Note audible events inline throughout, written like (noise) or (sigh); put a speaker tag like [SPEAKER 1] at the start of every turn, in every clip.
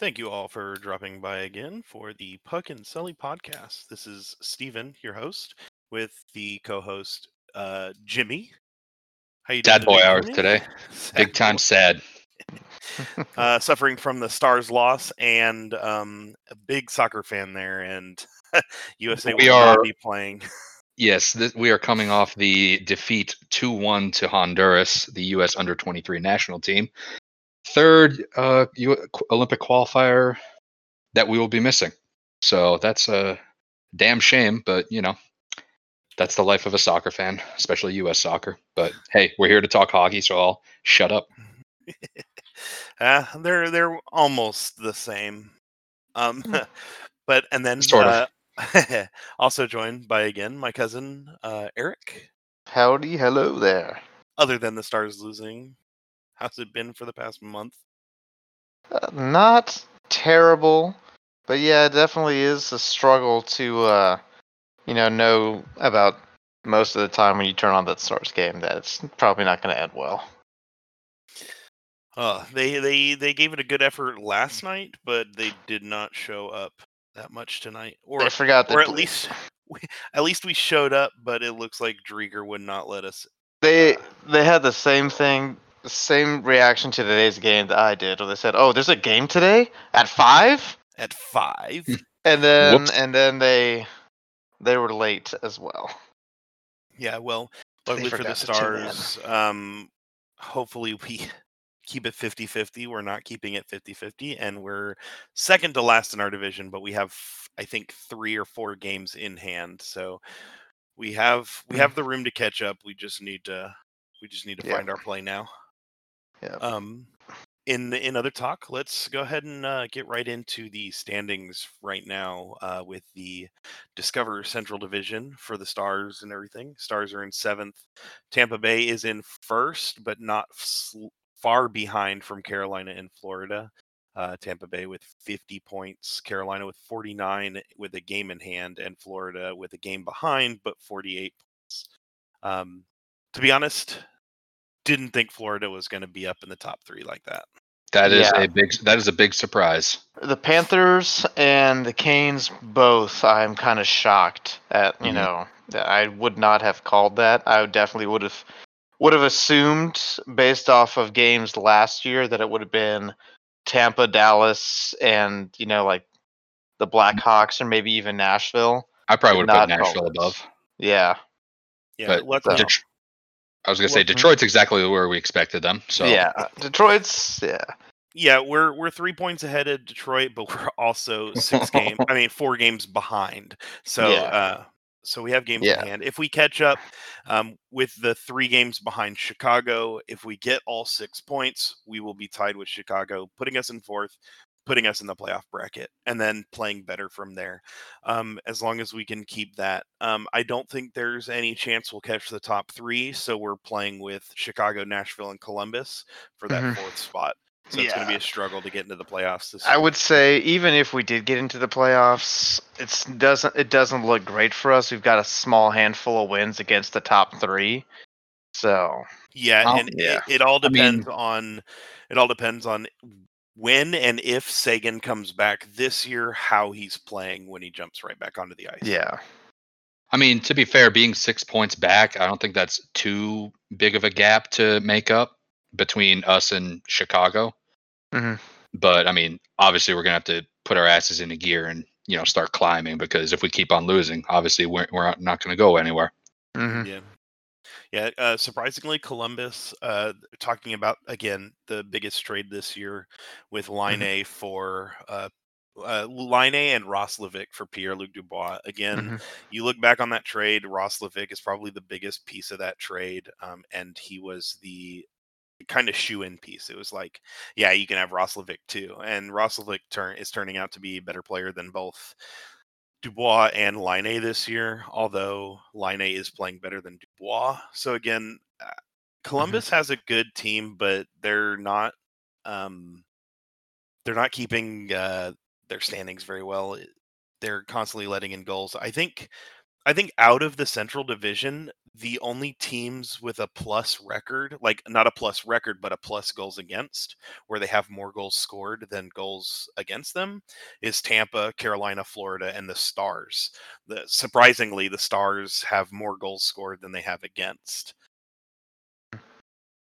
[SPEAKER 1] Thank you all for dropping by again for the Puck and Sully podcast. This is Steven, your host, with the co-host uh, Jimmy. How you doing
[SPEAKER 2] Sad boy hours today. (laughs)
[SPEAKER 1] Sad
[SPEAKER 2] Big time
[SPEAKER 1] boy.
[SPEAKER 2] sad. (laughs)
[SPEAKER 1] Uh, suffering from the Stars loss and um, a big soccer fan there, and (laughs) USA
[SPEAKER 2] We
[SPEAKER 1] will not
[SPEAKER 2] are-
[SPEAKER 1] be playing.
[SPEAKER 2] Yes, th- we are coming off the defeat 2 1 to Honduras, the U.S. under 23 national team. Third uh, U- Olympic qualifier that we will be missing. So that's a damn shame, but you know, that's the life of a soccer fan, especially U.S. soccer. But hey, we're here to talk hockey, so I'll shut up. (laughs)
[SPEAKER 1] Uh, they're they're almost the same. Um, (laughs) but and then
[SPEAKER 2] Sort of.
[SPEAKER 1] uh, (laughs) also joined by again my cousin uh, Eric.
[SPEAKER 3] Howdy, hello there.
[SPEAKER 1] Other than the Stars losing, how's it been for the past month?
[SPEAKER 3] Uh, not terrible, but yeah, it definitely is a struggle to, uh, you know, know about most of the time when you turn on that Stars game that it's probably not going to end well.
[SPEAKER 1] Uh, they they they gave it a good effort last night, but they did not show up that much tonight. Or
[SPEAKER 3] I forgot that
[SPEAKER 1] or at least (laughs) we, at least we showed up, but it looks like Driedger would not let us.
[SPEAKER 3] they they had the same thing, the same reaction to today's game that I did. Where they said, "Oh, there's a game today at five?
[SPEAKER 1] At five,
[SPEAKER 3] and then
[SPEAKER 2] Whoops.
[SPEAKER 3] and then they they were late as well.
[SPEAKER 1] yeah. Well,
[SPEAKER 3] They
[SPEAKER 1] luckily for the
[SPEAKER 3] forgot to tune in.
[SPEAKER 1] Stars, um, hopefully we keep it 50-50. We're not keeping it 50-50, and we're second to last in our division, but we have I think three or four games in hand, so we have we
[SPEAKER 3] Mm.
[SPEAKER 1] have the room to catch up. We just need to we just need to
[SPEAKER 3] Yeah.
[SPEAKER 1] find our play now.
[SPEAKER 3] Yeah.
[SPEAKER 1] Um, in in other talk, let's go ahead and uh, get right into the standings right now uh, with the Discover Central Division for the Stars and everything. Stars are in seventh. Tampa Bay is in first, but not sl- far behind from Carolina and Florida. Uh, Tampa Bay with 50 points, Carolina with 49 with a game in hand, and Florida with a game behind but 48 points. Um, to be honest, didn't think Florida was going to be up in the top three like that.
[SPEAKER 2] That is
[SPEAKER 3] Yeah.
[SPEAKER 2] a big. That is a big surprise.
[SPEAKER 3] the Panthers and the Canes both I'm kind of shocked at, you
[SPEAKER 2] Mhm.
[SPEAKER 3] know, I would not have called that. I definitely would have would have assumed based off of games last year that it would have been Tampa, Dallas and, you know, like the Blackhawks or maybe even Nashville.
[SPEAKER 2] I probably would have put Nashville above.
[SPEAKER 3] Yeah.
[SPEAKER 1] Yeah,
[SPEAKER 2] But
[SPEAKER 1] luckily,
[SPEAKER 3] so-
[SPEAKER 2] Det- I was gonna say Detroit's exactly where we expected them. So
[SPEAKER 3] Yeah. Detroit's yeah.
[SPEAKER 1] yeah, we're we're three points ahead of Detroit, but we're also six (laughs) games. I mean, four games behind. So,
[SPEAKER 3] Yeah.
[SPEAKER 1] uh, so we have games
[SPEAKER 3] Yeah.
[SPEAKER 1] in hand. If we catch up um, with the three games behind Chicago, if we get all six points, we will be tied with Chicago, putting us in fourth, putting us in the playoff bracket, and then playing better from there. Um, as long as we can keep that, um, I don't think there's any chance we'll catch the top three. So we're playing with Chicago, Nashville, and Columbus for that
[SPEAKER 3] Mhm.
[SPEAKER 1] fourth spot. So it's going to be a struggle to get into the playoffs this
[SPEAKER 3] I
[SPEAKER 1] year.
[SPEAKER 3] would say even if we did get into the playoffs, it's doesn't it doesn't look great for us. We've got a small handful of wins against the top three. So
[SPEAKER 1] Yeah,
[SPEAKER 2] Well,
[SPEAKER 1] and
[SPEAKER 3] yeah.
[SPEAKER 1] It, it all
[SPEAKER 2] I mean-
[SPEAKER 1] depends on it all depends on when and if Seguin comes back this year, how he's playing when he jumps right back onto the ice.
[SPEAKER 3] yeah.
[SPEAKER 2] I mean, to be fair, being six points back, I don't think that's too big of a gap to make up between us and Chicago.
[SPEAKER 3] Mhm.
[SPEAKER 2] But I mean, obviously, we're gonna have to put our asses into gear and you know start climbing because if we keep on losing, obviously we're we're not going to go anywhere.
[SPEAKER 3] hmm
[SPEAKER 1] Yeah. Yeah, uh, surprisingly, Columbus, uh, talking about again the biggest trade this year with Laine for uh, uh, Laine and Roslovic for Pierre Luc Dubois. Again,
[SPEAKER 3] Mhm.
[SPEAKER 1] you look back on that trade, Roslovic is probably the biggest piece of that trade, um, and he was the kind of shoe in piece. It was like, yeah, you can have Roslovic too, and Roslovic turn is turning out to be a better player than both Dubois and Laine this year. Although Laine is playing better than Dubois, so again, uh, Columbus has a good team, but they're not. Um, they're not keeping uh, their standings very well. They're constantly letting in goals. I think I think out of the Central Division, the only teams with a plus record, like not a plus record, but a plus goals against, where they have more goals scored than goals against them, is Tampa, Carolina, Florida, and the Stars. The, surprisingly, the Stars have more goals scored than they have against.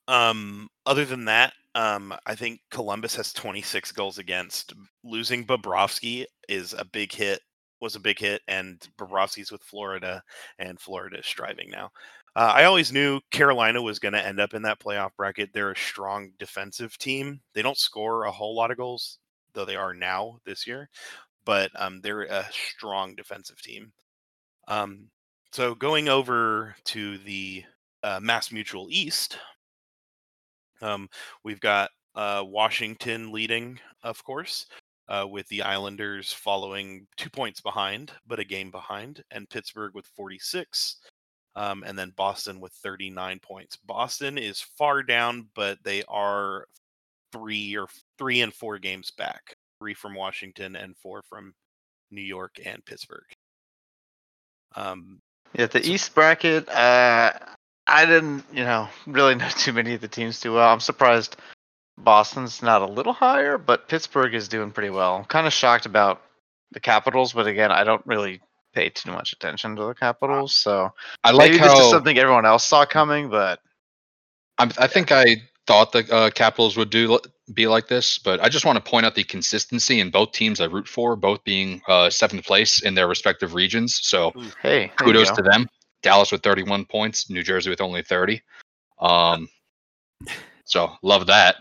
[SPEAKER 1] Um, other than that, um, I think Columbus has 26 goals against. Losing Bobrovsky is a big hit was a big hit, and Bobrovsky's with Florida, and Florida is striving now. Uh, I always knew Carolina was going to end up in that playoff bracket. They're a strong defensive team. They don't score a whole lot of goals, though they are now this year, but um, they're a strong defensive team. Um, so going over to the uh, Mass Mutual East, um, we've got uh, Washington leading, of course, uh, with the Islanders following two points behind, but a game behind, and Pittsburgh with 46, um, and then Boston with 39 points. Boston is far down, but they are three or three and four games back three from Washington and four from New York and Pittsburgh. Um,
[SPEAKER 3] yeah, the so, East bracket, uh, I didn't, you know, really know (laughs) too many of the teams too well. I'm surprised Boston's not a little higher, but Pittsburgh is doing pretty well. I'm kind of shocked about the Capitals, but again, I don't really pay too much attention to the Capitals, so
[SPEAKER 2] I like
[SPEAKER 3] maybe
[SPEAKER 2] how,
[SPEAKER 3] this is something everyone else saw coming, but
[SPEAKER 2] I'm, i think I thought the uh, Capitals would do be like this, but I just want to point out the consistency in both teams I root for, both being uh, seventh place in their respective regions. So
[SPEAKER 3] hey,
[SPEAKER 2] kudos to them. Dallas with 31 points, New Jersey with only 30. Um, so love that.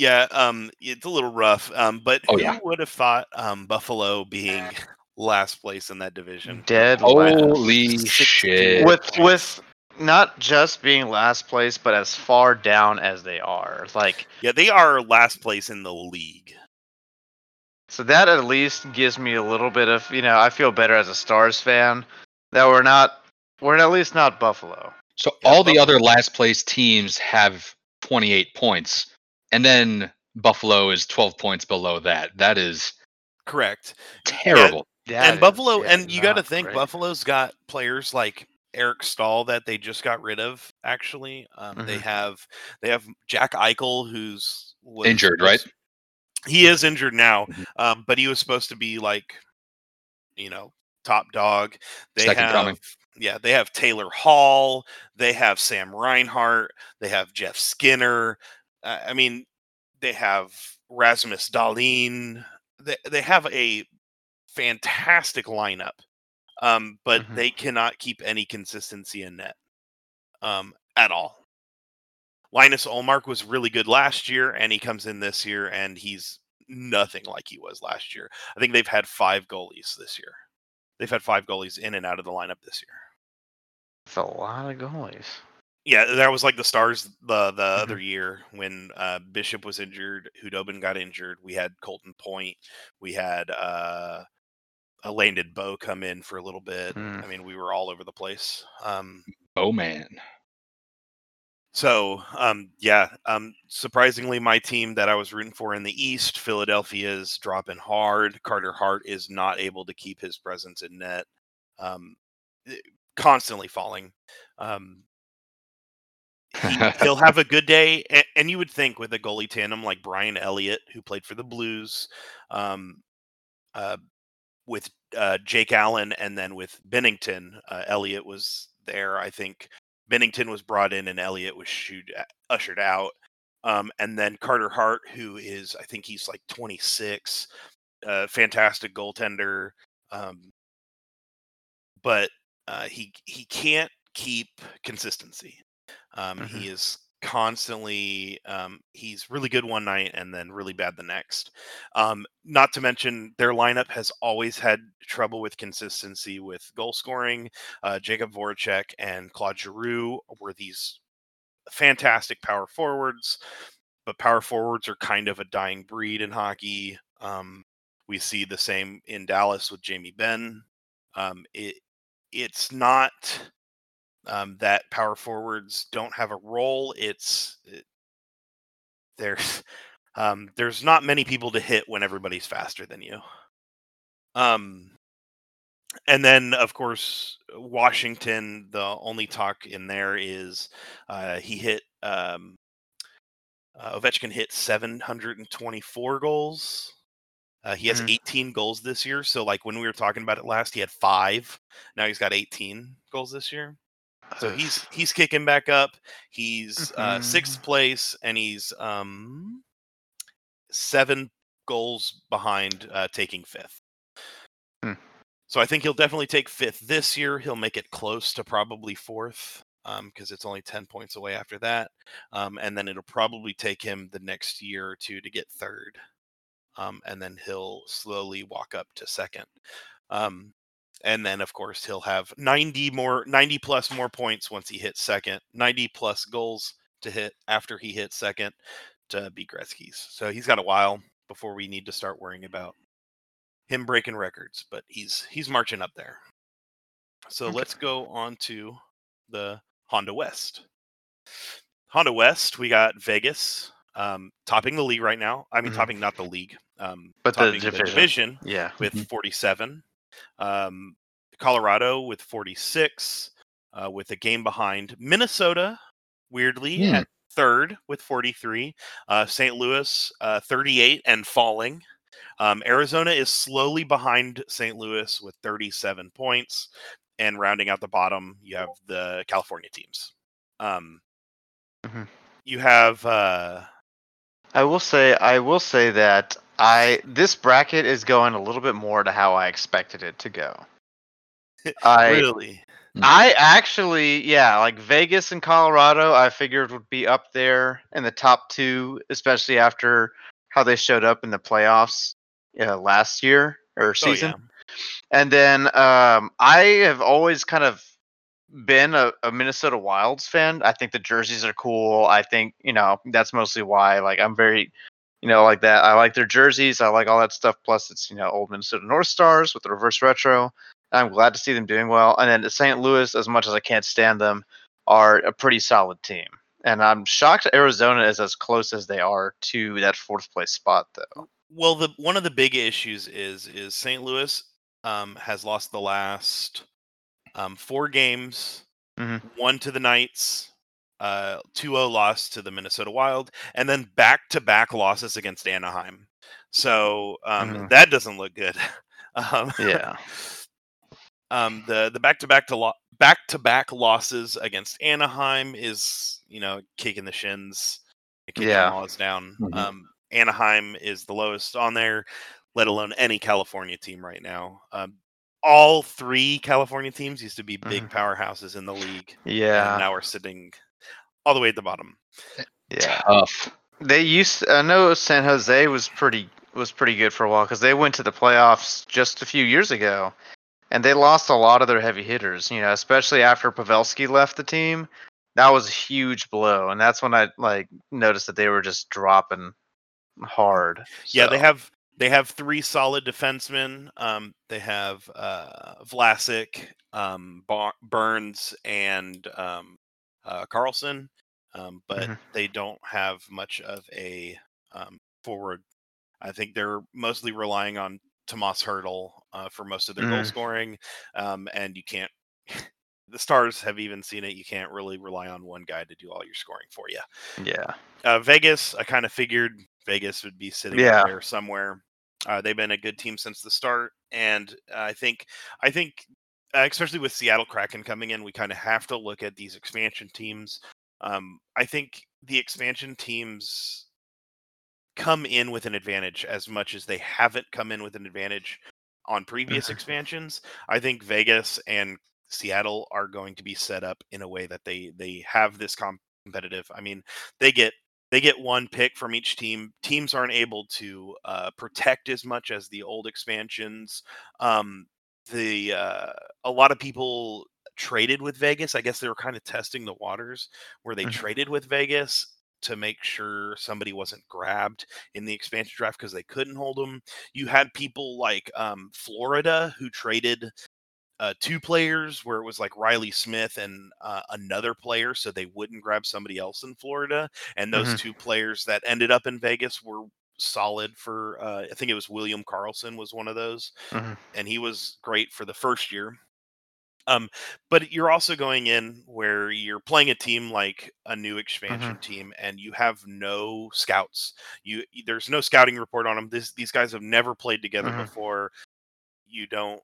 [SPEAKER 1] Yeah, um, it's a little rough. Um, but
[SPEAKER 2] oh,
[SPEAKER 1] who
[SPEAKER 2] yeah.
[SPEAKER 1] would have thought um, Buffalo being last place in that division?
[SPEAKER 3] Dead
[SPEAKER 2] Holy shit!
[SPEAKER 3] With with not just being last place, but as far down as they are. Like
[SPEAKER 1] yeah, they are last place in the league.
[SPEAKER 3] So that at least gives me a little bit of you know I feel better as a Stars fan that we're not we're at least not Buffalo.
[SPEAKER 2] So yeah, all Buffalo. the other last place teams have 28 points and then Buffalo is 12 points below that. That is
[SPEAKER 1] correct.
[SPEAKER 2] Terrible.
[SPEAKER 1] Yeah, and Buffalo, and you got to think great. Buffalo's got players like Eric Staal that they just got rid of. Actually, um, mm-hmm. they have they have Jack Eichel who's
[SPEAKER 2] was, injured, right?
[SPEAKER 1] He is injured now, mm-hmm. um, but he was supposed to be like, you know, top dog. They
[SPEAKER 2] Second
[SPEAKER 1] have
[SPEAKER 2] coming.
[SPEAKER 1] yeah, they have Taylor Hall, they have Sam Reinhart, they have Jeff Skinner, I mean, they have Rasmus Dahlin. They they have a fantastic lineup, um, but mm-hmm. they cannot keep any consistency in net um, at all. Linus Ullmark was really good last year, and he comes in this year, and he's nothing like he was last year. I think they've had five goalies this year. They've had five goalies in and out of the lineup this year.
[SPEAKER 3] That's a lot of goalies.
[SPEAKER 1] Yeah, that was like the stars the the mm-hmm. other year when uh, Bishop was injured, Khudobin got injured. We had Colton Point, we had uh, a Landon Bow come in for a little bit. Mm. I mean, we were all over the place. Um,
[SPEAKER 2] oh man.
[SPEAKER 1] So, um, yeah, um, surprisingly, my team that I was rooting for in the East, Philadelphia is dropping hard. Carter Hart is not able to keep his presence in net, um, eh, constantly falling. Um, he, (laughs) will have a good day. And, and, you would think with a goalie tandem like Brian Elliott, who played for the Blues, um, uh, with uh, Jake Allen, and then with Binnington, uh, Elliott was there. I think Binnington was brought in, and Elliott was shoot, uh, ushered out. Um, and then Carter Hart, who is, I think he's like 26, uh, fantastic goaltender. Um, but uh, he he can't keep consistency. Um, mm-hmm. He is constantly um, he's really good one night and then really bad the next. Um, not to mention their lineup has always had trouble with consistency with goal scoring. Uh, Jakub Voracek and Claude Giroux were these fantastic power forwards, but power forwards are kind of a dying breed in hockey. Um, we see the same in Dallas with Jamie Benn. Um, it it's not um, that power forwards don't have a role. It's it, there's (laughs) um, there's not many people to hit when everybody's faster than you. Um, and then of course Washington. The only talk in there is uh, he hit um, uh, Ovechkin hit 724 goals. Uh, he has
[SPEAKER 3] Mhm.
[SPEAKER 1] 18 goals this year. So like when we were talking about it last, he had five. Now he's got 18 goals this year. So he's he's kicking back up. He's uh, sixth place, and he's um, seven goals behind uh, taking fifth.
[SPEAKER 3] Hmm.
[SPEAKER 1] So I think he'll definitely take fifth this year. He'll make it close to probably fourth because it's only 10 points away after that. Um, and then it'll probably take him the next year or two to get third. Um, and then he'll slowly walk up to second. And then, of course, he'll have 90 more, 90 plus more points once he hits second, 90 plus goals to hit after he hits second to beat Gretzky's. So he's got a while before we need to start worrying about him breaking records, but he's he's marching up there. So
[SPEAKER 3] Okay.
[SPEAKER 1] let's go on to the Honda West. Honda West, we got Vegas um, topping the league right now. I mean,
[SPEAKER 3] Mhm.
[SPEAKER 1] topping not the league, um,
[SPEAKER 3] But the division.
[SPEAKER 1] division
[SPEAKER 3] Yeah.
[SPEAKER 1] with
[SPEAKER 2] Mhm.
[SPEAKER 1] 47. Um, Colorado with 46, uh, with a game behind. Minnesota, weirdly,
[SPEAKER 2] Hmm.
[SPEAKER 1] at third with 43. Uh, St. Louis, uh, 38 and falling. Um, Arizona is slowly behind St. Louis with 37 points. And rounding out the bottom, you have the California teams. Um,
[SPEAKER 3] Mhm.
[SPEAKER 1] You have. Uh,
[SPEAKER 3] I will say I will say that I this bracket is going a little bit more to how I expected it to go. (laughs) I
[SPEAKER 1] really?
[SPEAKER 3] I actually yeah, like Vegas and Colorado I figured would be up there in the top 2 especially after how they showed up in the playoffs uh, last year or season.
[SPEAKER 1] Oh,
[SPEAKER 3] season.
[SPEAKER 1] yeah.
[SPEAKER 3] And then um, I have always kind of been a, a Minnesota Wilds fan. I think the jerseys are cool. I think you know that's mostly why. Like I'm very, you know, like that. I like their jerseys. I like all that stuff. Plus, it's you know old Minnesota North Stars with the reverse retro. I'm glad to see them doing well. And then St. Louis, as much as I can't stand them, are a pretty solid team. And I'm shocked Arizona is as close as they are to that fourth place spot, though.
[SPEAKER 1] Well, the one of the big issues is is St. Louis um, has lost the last um, four games,
[SPEAKER 3] Mhm.
[SPEAKER 1] one to the Knights, uh, 2-0 loss to the Minnesota Wild, and then back to back losses against Anaheim. So um,
[SPEAKER 3] Mhm.
[SPEAKER 1] that doesn't look good. (laughs) um,
[SPEAKER 3] Yeah. (laughs)
[SPEAKER 1] um, the the back to lo- back to back losses against Anaheim is you know kicking the shins, kicking
[SPEAKER 3] Yeah.
[SPEAKER 1] Laws down.
[SPEAKER 2] Mhm.
[SPEAKER 1] Um, Anaheim is the lowest on there, let alone any California team right now. Um, all three California teams used to be big
[SPEAKER 3] Mhm.
[SPEAKER 1] powerhouses in the league, and
[SPEAKER 3] Yeah.
[SPEAKER 1] now we're sitting all the way at the bottom.
[SPEAKER 3] Yeah.
[SPEAKER 2] Tough.
[SPEAKER 3] They used. I know San Jose was pretty was pretty good for a while because they went to the playoffs just a few years ago, and they lost a lot of their heavy hitters. You know, especially after Pavelski left the team, that was a huge blow, and that's when I like noticed that they were just dropping hard.
[SPEAKER 1] Yeah, they have they have three solid defensemen. Um, they have uh, Vlasic, um, Bar- Burns, and um, uh, Karlsson, um, but
[SPEAKER 3] Mhm.
[SPEAKER 1] they don't have much of a um, forward. I think they're mostly relying on Tomas Hertl uh, for most of their goal
[SPEAKER 3] Mm.
[SPEAKER 1] scoring, um, and you can't. (laughs) the Stars have even seen it. You can't really rely on one guy to do all your scoring for you.
[SPEAKER 3] Yeah.
[SPEAKER 1] Uh, Vegas, I kind of figured Vegas would be sitting
[SPEAKER 3] Yeah.
[SPEAKER 1] there somewhere. Uh, they've been a good team since the start, and I think, I think, especially with Seattle Kraken coming in, we kind of have to look at these expansion teams. Um, I think the expansion teams come in with an advantage as much as they haven't come in with an advantage on previous (laughs) expansions. I think Vegas and Seattle are going to be set up in a way that they they have this com- competitive. I mean, they get they get one pick from each team. Teams aren't able to uh, protect as much as the old expansions. Um, the uh, a lot of people traded with Vegas. I guess they were kind of testing the waters where they
[SPEAKER 3] Mhm.
[SPEAKER 1] traded with Vegas to make sure somebody wasn't grabbed in the expansion draft because they couldn't hold them. You had people like um, Florida who traded uh, two players where it was like Reilly Smith and uh, another player, so they wouldn't grab somebody else in Florida. And those
[SPEAKER 3] Mhm.
[SPEAKER 1] two players that ended up in Vegas were solid for. Uh, I think it was William Karlsson was one of those,
[SPEAKER 3] Mhm.
[SPEAKER 1] and he was great for the first year. Um, but you're also going in where you're playing a team like a new expansion team, and you have no scouts. You there's no scouting report on them. This these guys have never played together
[SPEAKER 3] Mhm.
[SPEAKER 1] before. You don't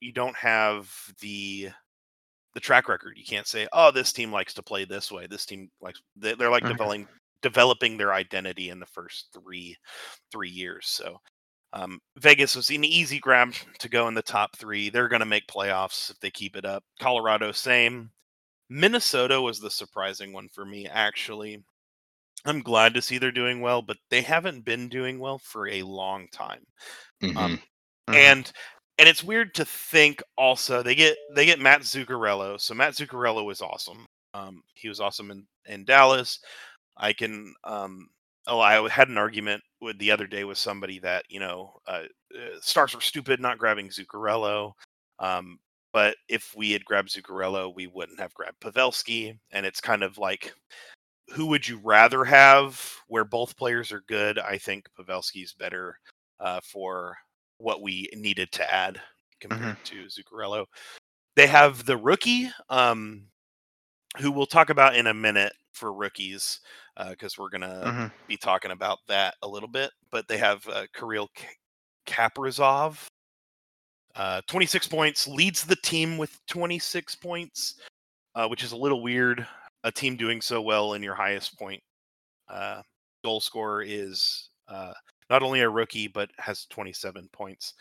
[SPEAKER 1] you don't have the the track record. You can't say, "Oh, this team likes to play this way. This team likes." they- They're like
[SPEAKER 3] Mhm.
[SPEAKER 1] developing developing their identity in the first three three years. So um, Vegas was an easy grab to go in the top three. They're going to make playoffs if they keep it up. Colorado, same. Minnesota was the surprising one for me, actually. I'm glad to see they're doing well, but they haven't been doing well for a long time.
[SPEAKER 2] Mhm.
[SPEAKER 1] Um,
[SPEAKER 3] Mhm.
[SPEAKER 1] and and it's weird to think also they get they get Matt Zuccarello. So Matt Zuccarello was awesome. Um, he was awesome in in Dallas. I can um oh I had an argument with the other day with somebody that you know uh, uh, stars were stupid not grabbing Zuccarello. Um, but if we had grabbed Zuccarello, we wouldn't have grabbed Pavelski, and it's kind of like who would you rather have where both players are good? I think Pavelski's better uh, for what we needed to add compared to Zuccarello. They have the rookie, um, who we'll talk about in a minute for rookies, because we're gonna
[SPEAKER 3] Mhm.
[SPEAKER 1] be talking about that a little bit. But they have uh, Kirill Kaprizov, uh, 26 points, leads the team with 26 points, uh, which is a little weird. A team doing so well in your highest point uh, goal scorer is uh, not only a rookie but has 27 points.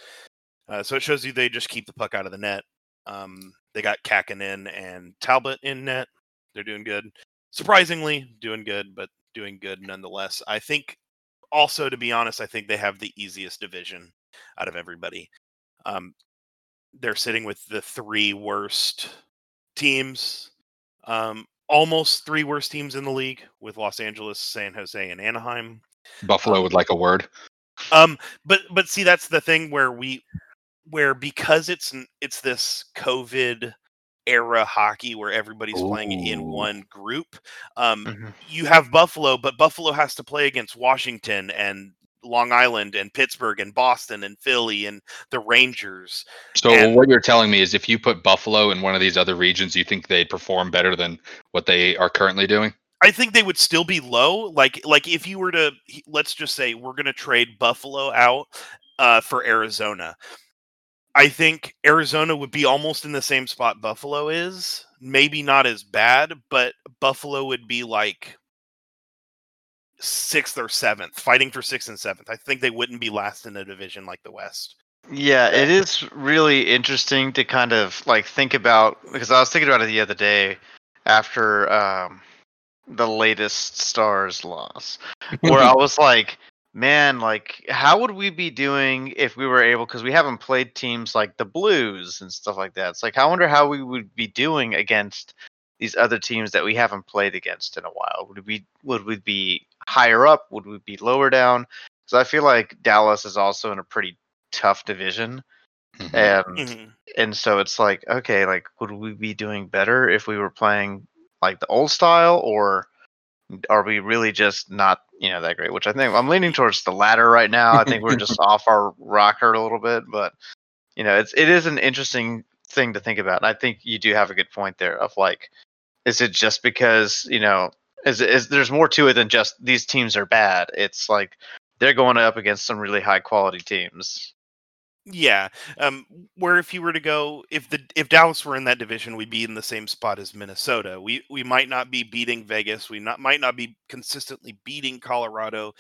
[SPEAKER 1] Uh, so it shows you they just keep the puck out of the net. Um, they got Kahkonen and Talbot in net. They're doing good. Surprisingly, doing good, but doing good nonetheless. I think also, to be honest, I think they have the easiest division out of everybody. Um, they're sitting with the three worst teams, um, almost three worst teams in the league with Los Angeles, San Jose, and Anaheim.
[SPEAKER 2] Buffalo
[SPEAKER 1] um,
[SPEAKER 2] would like a word.
[SPEAKER 1] Um, but but see, that's the thing where we, where because it's it's this COVID era hockey where everybody's playing in one group. Um,
[SPEAKER 3] Mhm.
[SPEAKER 1] you have Buffalo, but Buffalo has to play against Washington and Long Island and Pittsburgh and Boston and Philly and the Rangers.
[SPEAKER 2] So
[SPEAKER 1] and-
[SPEAKER 2] what you're telling me is if you put Buffalo in one of these other regions, you think they'd perform better than what they are currently doing?
[SPEAKER 1] I think they would still be low. Like like if you were to let's just say we're going to trade Buffalo out uh, for Arizona. I think Arizona would be almost in the same spot Buffalo is. Maybe not as bad, but Buffalo would be like sixth or seventh, fighting for sixth and seventh. I think they wouldn't be last in a division like the West.
[SPEAKER 3] Yeah, it is really interesting to kind of like think about because I was thinking about it the other day after um, the latest Stars loss, where I (laughs) was like, man, like how would we be doing if we were able? Because we haven't played teams like the Blues and stuff like that. It's like I wonder how we would be doing against these other teams that we haven't played against in a while. Would we would we be higher up? Would we be lower down? So I feel like Dallas is also in a pretty tough division
[SPEAKER 2] Mhm.
[SPEAKER 3] and
[SPEAKER 1] Mhm.
[SPEAKER 3] and so it's like okay like would we be doing better if we were playing like the old style or are we really just not you know that great? Which i think i'm leaning (laughs) towards the latter right now. I think we're just (laughs) off our rocker a little bit but you know it's it is an interesting thing to think about and i think you do have a good point there of like is it just because you know is, is there's more to it than just these teams are bad. It's like they're going up against some really high quality teams
[SPEAKER 1] Yeah. Um where if you were to go if the if Dallas were in that division, we'd be in the same spot as Minnesota. We we might not be beating Vegas, we not might not be consistently beating Colorado,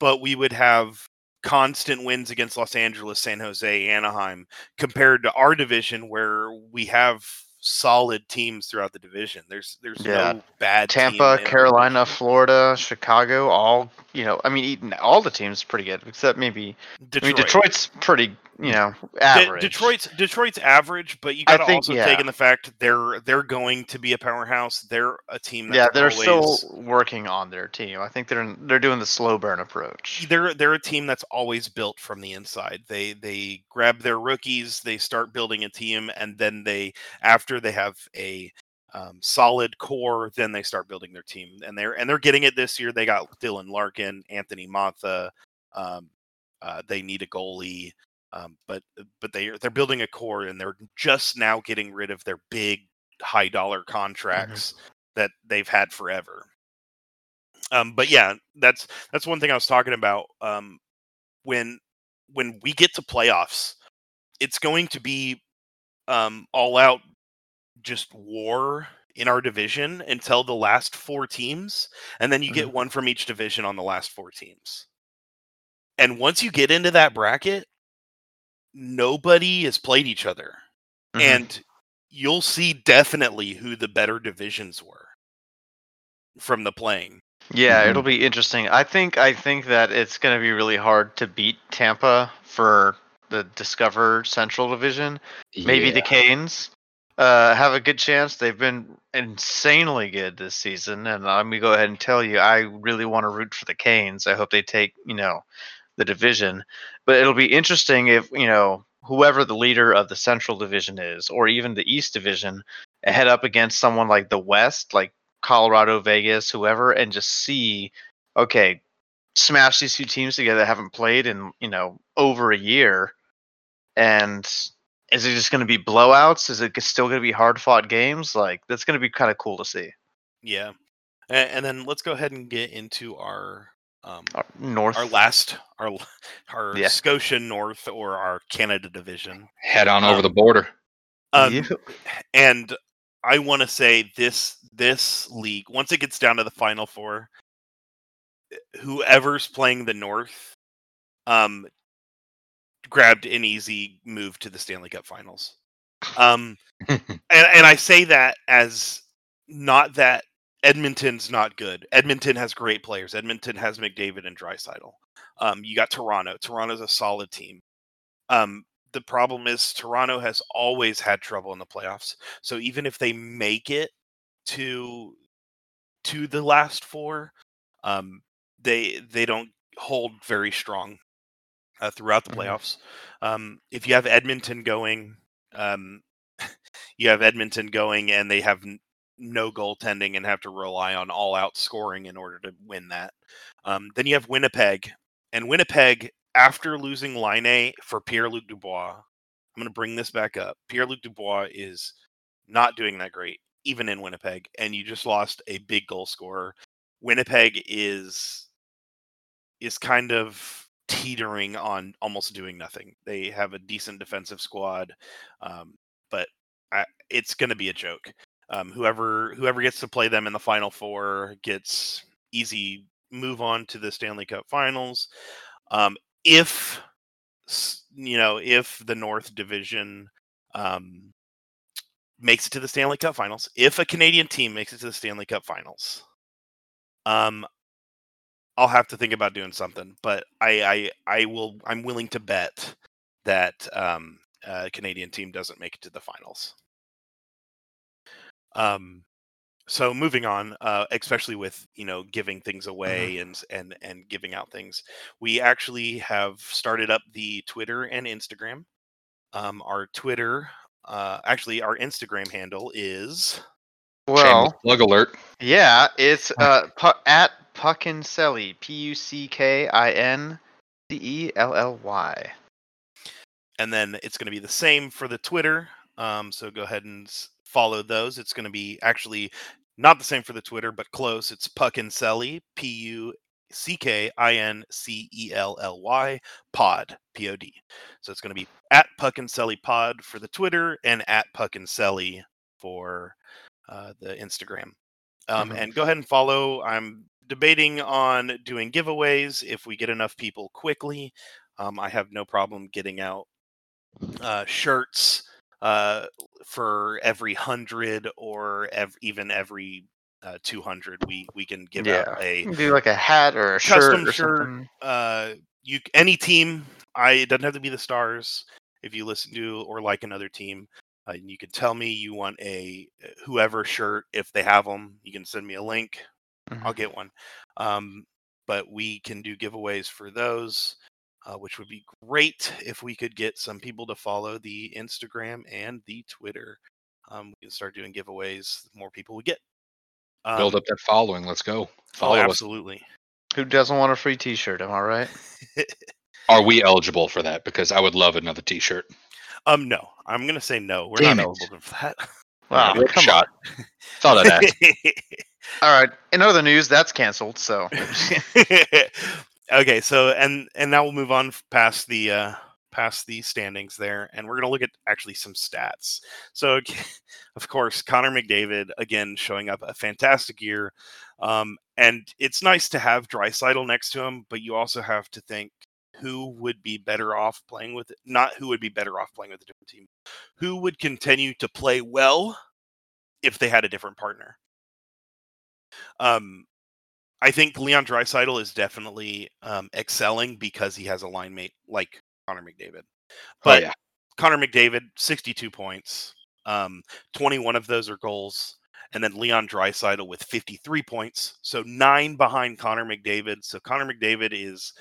[SPEAKER 1] but we would have constant wins against Los Angeles, San Jose, Anaheim compared to our division where we have solid teams throughout the division. There's there's
[SPEAKER 3] Yeah.
[SPEAKER 1] no bad
[SPEAKER 3] Tampa,
[SPEAKER 1] in
[SPEAKER 3] Carolina. Florida, Chicago, all you know. I mean, all the teams pretty good, except maybe. Detroit. I mean, Detroit's pretty, you know,
[SPEAKER 1] De- Detroit's Detroit's average, but you got to also
[SPEAKER 3] yeah.
[SPEAKER 1] take in the fact they're they're going to be a powerhouse. They're a team that's
[SPEAKER 3] yeah, they're
[SPEAKER 1] always,
[SPEAKER 3] still working on their team. I think they're they're doing the slow burn approach.
[SPEAKER 1] they're they're a team that's always built from the inside. They they grab their rookies, they start building a team, and then they after they have a um, solid core, then they start building their team. And they're and they're getting it this year. They got Dylan Larkin, Anthony Mantha, Um, uh, they need a goalie, um, but but they they're building a core and they're just now getting rid of their big high dollar contracts that they've had forever. Um, but yeah, that's that's one thing I was talking about. Um, when when we get to playoffs, it's going to be um, all out just war in our division until the last four teams, and then you get
[SPEAKER 3] Mhm.
[SPEAKER 1] one from each division on the last four teams. And once you get into that bracket, nobody has played each other,
[SPEAKER 3] Mhm.
[SPEAKER 1] and you'll see definitely who the better divisions were from the playing.
[SPEAKER 3] Yeah,
[SPEAKER 2] Mhm.
[SPEAKER 3] it'll be interesting. I think I think that it's going to be really hard to beat Tampa for the Discover Central Division. Maybe the Canes uh, have a good chance. They've been insanely good this season, and let me go ahead and tell you, I really want to root for the Canes. I hope they take you know the division, but it'll be interesting if you know whoever the leader of the Central Division is, or even the East Division, head up against someone like the West, like Colorado, Vegas, whoever, and just see, okay, smash these two teams together that haven't played in you know over a year, and is it just going to be blowouts? Is it still going to be hard fought games? Like that's going to be kind of cool to see.
[SPEAKER 1] Yeah, and, then let's go ahead and get into our um,
[SPEAKER 3] Uh, North,
[SPEAKER 1] our last our l- (laughs) our
[SPEAKER 3] Yeah.
[SPEAKER 1] Scotia North or our Canada division.
[SPEAKER 2] Head on over
[SPEAKER 1] Um,
[SPEAKER 2] the border.
[SPEAKER 1] Um,
[SPEAKER 3] Yep.
[SPEAKER 1] And I want to say this this league once it gets down to the final four, whoever's playing the North, um, grabbed an easy move to the Stanley Cup Finals. Um, (laughs) and and I say that as not that Edmonton's not good. Edmonton has great players. Edmonton has McDavid and Draisaitl. Um, you got Toronto. Toronto's a solid team. Um, the problem is Toronto has always had trouble in the playoffs. So even if they make it to to the last four, um, they they don't hold very strong uh, throughout the
[SPEAKER 3] Mhm.
[SPEAKER 1] playoffs. Um, if you have Edmonton going, um, (laughs) you have Edmonton going, and they have no goaltending and have to rely on all out scoring in order to win that. Um, then you have Winnipeg, and Winnipeg, after losing Laine for Pierre Luc Dubois, I'm going to bring this back up. Pierre Luc Dubois is not doing that great, even in Winnipeg, and you just lost a big goal scorer. Winnipeg is is kind of teetering on almost doing nothing. They have a decent defensive squad, um, but I, it's going to be a joke. Um, whoever whoever gets to play them in the final four gets easy move on to the Stanley Cup Finals. Um, if you know if the North Division um, makes it to the Stanley Cup Finals, if a Canadian team makes it to the Stanley Cup Finals, um, I'll have to think about doing something. But I I, I will I'm willing to bet that um, a Canadian team doesn't make it to the finals. Um, so moving on, uh, especially with you know giving things away and and and giving out things, we actually have started up the Twitter and Instagram. Um, our Twitter, uh, actually, our Instagram handle is
[SPEAKER 3] Well,
[SPEAKER 2] plug alert.
[SPEAKER 3] yeah, it's (laughs) uh pu- at Puckinselly, P U C K I N C E L L Y.
[SPEAKER 1] and then it's going to be the same for the Twitter. Um, so go ahead and s- follow those. It's going to be actually not the same for the Twitter, but close. It's Puck and Selly, P U C K I N C E L L Y Pod, P O D. So it's going to be at Puck and Selly Pod for the Twitter and at Puck and Selly for uh, the Instagram. Um,
[SPEAKER 3] Mhm.
[SPEAKER 1] And go ahead and follow. I'm debating on doing giveaways if we get enough people quickly. Um, I have no problem getting out uh, shirts uh, for every hundred or ev- even every uh, 200. We we can give out a
[SPEAKER 3] do like a hat or a
[SPEAKER 1] Custom
[SPEAKER 3] shirt
[SPEAKER 1] shirt. uh, you any team. I it doesn't have to be the Stars. If you listen to or like another team, uh, you can tell me you want a whoever shirt if they have them. You can send me a link. I'll
[SPEAKER 3] Mhm.
[SPEAKER 1] get one. Um, but we can do giveaways for those, uh, which would be great if we could get some people to follow the Instagram and the Twitter. Um, we can start doing giveaways. The more people we get.
[SPEAKER 2] Build
[SPEAKER 1] Um,
[SPEAKER 2] up that following. Let's go.
[SPEAKER 1] Oh,
[SPEAKER 2] Follow us.
[SPEAKER 1] absolutely.
[SPEAKER 3] Who doesn't want a free T-shirt? Am I right? (laughs)
[SPEAKER 2] Are we eligible for that? Because I would love another T-shirt.
[SPEAKER 1] Um, no, I'm gonna say no. We're
[SPEAKER 2] Damn
[SPEAKER 1] not
[SPEAKER 2] it.
[SPEAKER 1] eligible for that.
[SPEAKER 3] Wow,
[SPEAKER 2] Rip
[SPEAKER 3] come
[SPEAKER 2] shot. Thought I'd ask.
[SPEAKER 3] All right. In other news, that's canceled. So (laughs) (laughs)
[SPEAKER 1] okay, so and and now we'll move on past the uh past the standings there, and we're gonna look at actually some stats. So, (laughs) of course, Connor McDavid again showing up a fantastic year, um, and it's nice to have Draisaitl next to him, but you also have to think who would be better off playing with it. Not who would be better off playing with a different team. Who would continue to play well if they had a different partner. Um, I think Leon Draisaitl is definitely um, excelling because he has a line mate like Connor McDavid. But
[SPEAKER 2] oh yeah,
[SPEAKER 1] Connor McDavid, 62 points. Um, 21 of those are goals. And then Leon Draisaitl with 53 points. So nine behind Connor McDavid. So Connor McDavid is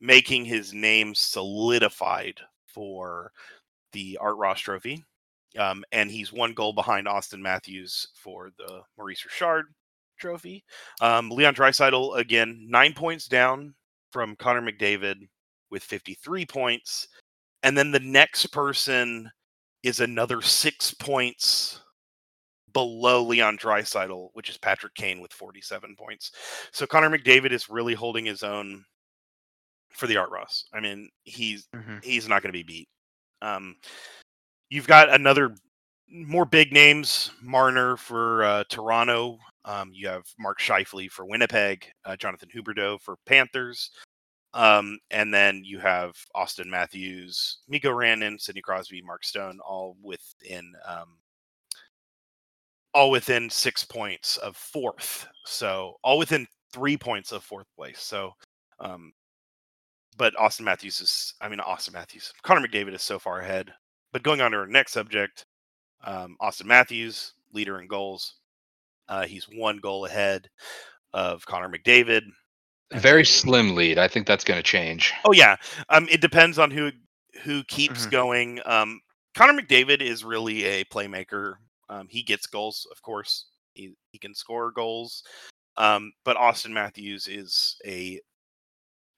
[SPEAKER 1] making his name solidified for the Art Ross Trophy. Um, and he's one goal behind Auston Matthews for the Maurice Richard Trophy. Um, Leon Draisaitl again nine points down from Connor McDavid with 53 points, and then the next person is another six points below Leon Draisaitl, which is Patrick Kane with 47 points. So Connor McDavid is really holding his own for the Art Ross. I mean, he's
[SPEAKER 3] Mhm.
[SPEAKER 1] he's not going to be beat. Um, you've got another more big names, Marner for uh, Toronto. Um, you have Mark Scheifele for Winnipeg, uh, Jonathan Huberdeau for Panthers, um, and then you have Auston Matthews, Mikko Rantanen, Sidney Crosby, Mark Stone, all within um, all within six points of fourth. So all within three points of fourth place. So, um, but Auston Matthews is, I mean, Auston Matthews, Connor McDavid is so far ahead. But going on to our next subject, um, Auston Matthews, leader in goals. Uh, he's one goal ahead of Connor McDavid.
[SPEAKER 2] Very slim lead. I think that's going to change.
[SPEAKER 1] Oh yeah, um, it depends on who who keeps
[SPEAKER 3] Mhm.
[SPEAKER 1] going. Um, Connor McDavid is really a playmaker. Um, he gets goals, of course. He he can score goals. Um, but Auston Matthews is a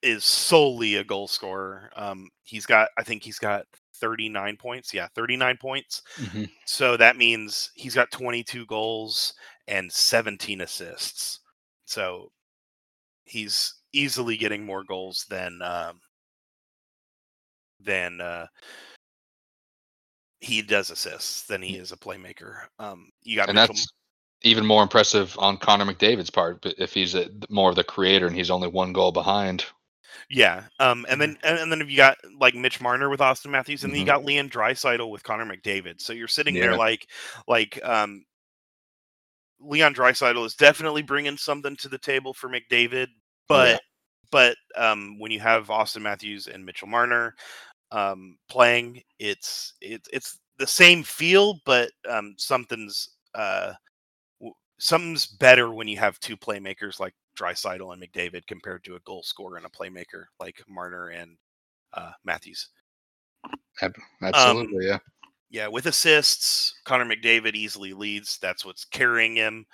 [SPEAKER 1] is solely a goal scorer. Um, he's got I think he's got 39 points. Yeah, 39 points.
[SPEAKER 2] Mhm.
[SPEAKER 1] So that means he's got 22 goals and 17 assists. So he's easily getting more goals than um, than uh, he does assists than he is a playmaker. Um, you got
[SPEAKER 2] and
[SPEAKER 1] Mitchell,
[SPEAKER 2] that's even more impressive on Connor McDavid's part. But if he's a, more of the creator and he's only one goal behind,
[SPEAKER 1] yeah. Um, and then and, and then if you got like Mitch Marner with Auston Matthews, and then you
[SPEAKER 2] Mhm.
[SPEAKER 1] got Leon Draisaitl with Connor McDavid. So you're sitting there like like um, Leon Draisaitl is definitely bringing something to the table for McDavid,
[SPEAKER 2] Oh, yeah.
[SPEAKER 1] but but um, when you have Auston Matthews and Mitchell Marner um, playing, it's it's it's the same feel, but um, something's uh, w- something's better when you have two playmakers like Draisaitl and McDavid compared to a goal scorer and a playmaker like Marner and uh, Matthews.
[SPEAKER 2] absolutely, yeah.
[SPEAKER 1] Yeah, with assists, Connor McDavid easily leads. That's what's carrying him.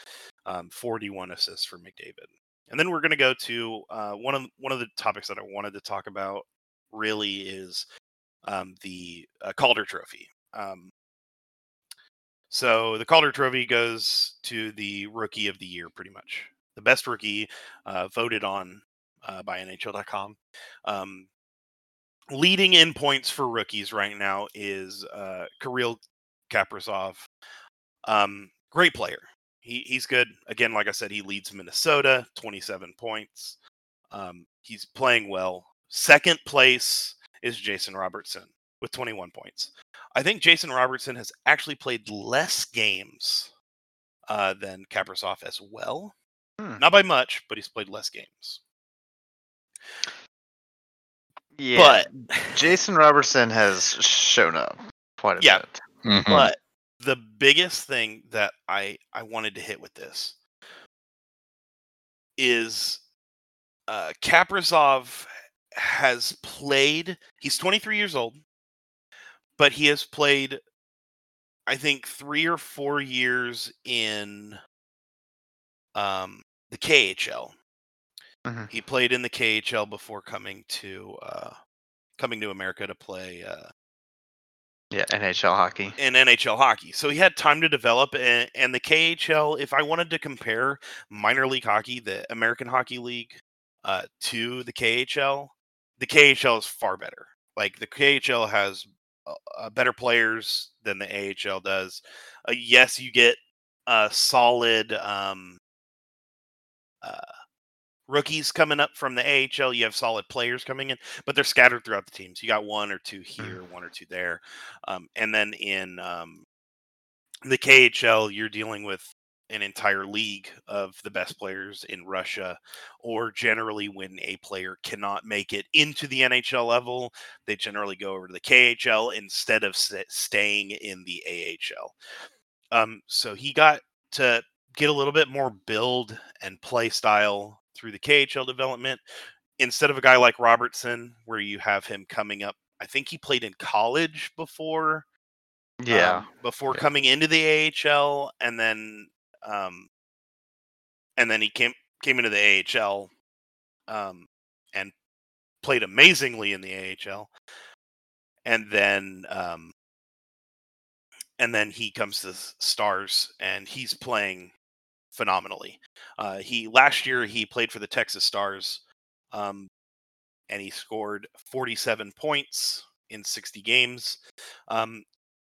[SPEAKER 1] Um, 41 assists for McDavid. And then we're going to go to uh, one of one of the topics that I wanted to talk about. Really is um, the uh, Calder Trophy. Um, so the Calder Trophy goes to the Rookie of the Year, pretty much the best rookie uh, voted on uh, by NHL.com. Leading in points for rookies right now is uh, Kirill Kaprizov. Um, great player. He, he's good. Again, like I said, he leads Minnesota, 27 points. Um, he's playing well. Second place is Jason Robertson with 21 points. I think Jason Robertson has actually played less games uh, than Kaprizov as well.
[SPEAKER 3] Hmm.
[SPEAKER 1] Not by much, but he's played less games.
[SPEAKER 3] Yeah,
[SPEAKER 1] But (laughs)
[SPEAKER 3] Jason Robertson has shown up quite a
[SPEAKER 1] Yeah.
[SPEAKER 3] bit.
[SPEAKER 2] Mhm.
[SPEAKER 1] But the biggest thing that I I wanted to hit with this is uh Kaprizov has played he's 23 years old but he has played I think 3 or 4 years in um the KHL
[SPEAKER 3] Mhm.
[SPEAKER 1] He played in the KHL before coming to uh, coming to America to play uh,
[SPEAKER 3] Yeah, NHL hockey.
[SPEAKER 1] in NHL hockey. So he had time to develop, and, and the KHL. If I wanted to compare minor league hockey, the American Hockey League, uh, to the KHL, the KHL is far better. Like the KHL has uh, better players than the AHL does. Uh, yes, you get a solid um, uh, rookies coming up from the AHL. You have solid players coming in, but they're scattered throughout the teams. You got one or two here, one or two there, um, and then in um, the KHL, you're dealing with an entire league of the best players in Russia, or generally when a player cannot make it into the NHL level, they generally go over to the KHL instead of staying in the AHL. Um, so he got to get a little bit more build and play style through the KHL development instead of a guy like Robertson, where you have him coming up. I think he played in college before
[SPEAKER 3] Yeah.
[SPEAKER 1] um, before
[SPEAKER 3] Yeah.
[SPEAKER 1] coming into the AHL, and then um, and then he came came into the AHL um, and played amazingly in the AHL, and then um, and then he comes to Stars and he's playing phenomenally. Uh, he last year he played for the Texas Stars, um, and he scored 47 points in 60 games. Um,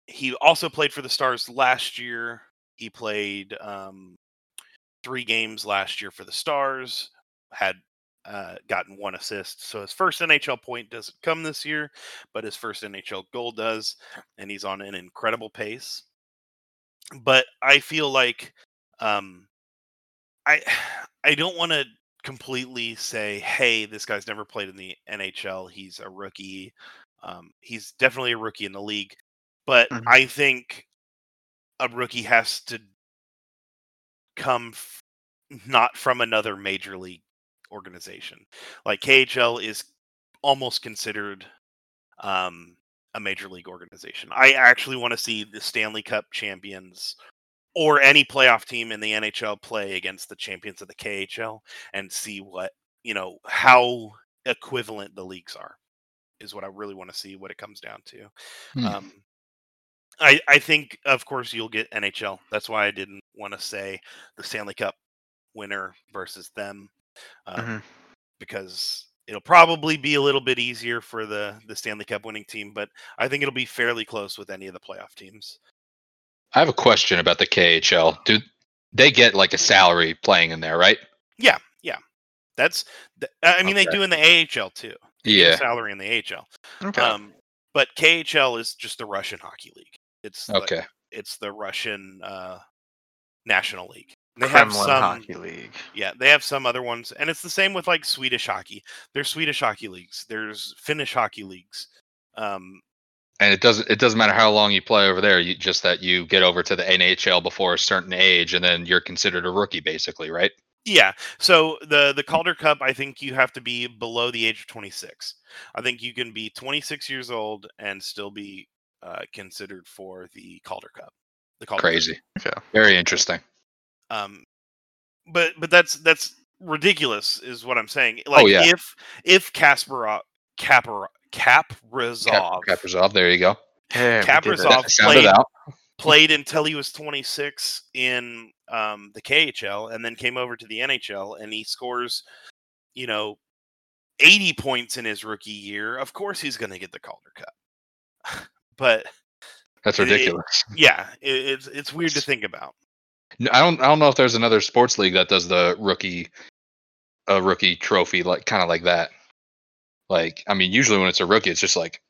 [SPEAKER 1] he also played for the Stars last year. He played um, three games last year for the Stars. Had uh, gotten one assist, so his first NHL point doesn't come this year, but his first NHL goal does, and he's on an incredible pace. But I feel like um, I (sighs) I don't want to completely say, "Hey, this guy's never played in the NHL. He's a rookie." Um, he's definitely a rookie in the league, but
[SPEAKER 3] Mhm.
[SPEAKER 1] I think a rookie has to come f- not from another major league organization. Like KHL is almost considered um, a major league organization. I actually want to see the Stanley Cup champions or any playoff team in the NHL play against the champions of the KHL and see what, you know, how equivalent the leagues are is what I really want to see what it comes down to.
[SPEAKER 2] Hmm.
[SPEAKER 1] Um, I, I think, of course, you'll get NHL. That's why I didn't want to say the Stanley Cup winner versus them, um,
[SPEAKER 3] Mhm.
[SPEAKER 1] because it'll probably be a little bit easier for the the Stanley Cup winning team. But I think it'll be fairly close with any of the playoff teams.
[SPEAKER 2] I have a question about the KHL. Do they get like a salary playing in there, right?
[SPEAKER 1] Yeah, yeah. That's. th- I mean, they do in the AHL too. They a
[SPEAKER 2] Yeah.
[SPEAKER 1] salary in the AHL.
[SPEAKER 3] Okay.
[SPEAKER 1] Um, but KHL is just the Russian hockey league. It's like-
[SPEAKER 2] Okay.
[SPEAKER 1] it's the Russian uh, national league. They have
[SPEAKER 3] Kremlin
[SPEAKER 1] some.
[SPEAKER 3] Hockey League.
[SPEAKER 1] Yeah, they have some other ones, and it's the same with like Swedish hockey. There's Swedish hockey leagues. There's Finnish hockey leagues. Um,
[SPEAKER 2] And it doesn't it doesn't matter how long you play over there, you just that you get over to the NHL before a certain age and then you're considered a rookie basically, right?
[SPEAKER 1] yeah. So the the Calder Cup, I think you have to be below the age of 26. I think you can be 26 years old and still be uh, considered for the Calder Cup. The Calder Cup.
[SPEAKER 2] Crazy.
[SPEAKER 3] Okay.
[SPEAKER 2] Very interesting.
[SPEAKER 1] um but but that's that's ridiculous is what i'm saying like
[SPEAKER 2] Oh, yeah.
[SPEAKER 1] if if kasparov Kapar, kaprizov
[SPEAKER 2] Cap, Kaprizov, there you go.
[SPEAKER 3] Hey, we did it.
[SPEAKER 1] Kaprizov
[SPEAKER 2] That sounded
[SPEAKER 1] played- played until he was 26 in um the khl and then came over to the nhl and he scores you know 80 points in his rookie year of course he's going to get the calder cup (laughs) but
[SPEAKER 2] That's
[SPEAKER 1] it- it-
[SPEAKER 2] ridiculous.
[SPEAKER 1] yeah it, it's it's weird to think about
[SPEAKER 2] N- I don't I don't know if there's another sports league that does the rookie a rookie trophy like kind of like that. Like I mean usually when it's a rookie it's just like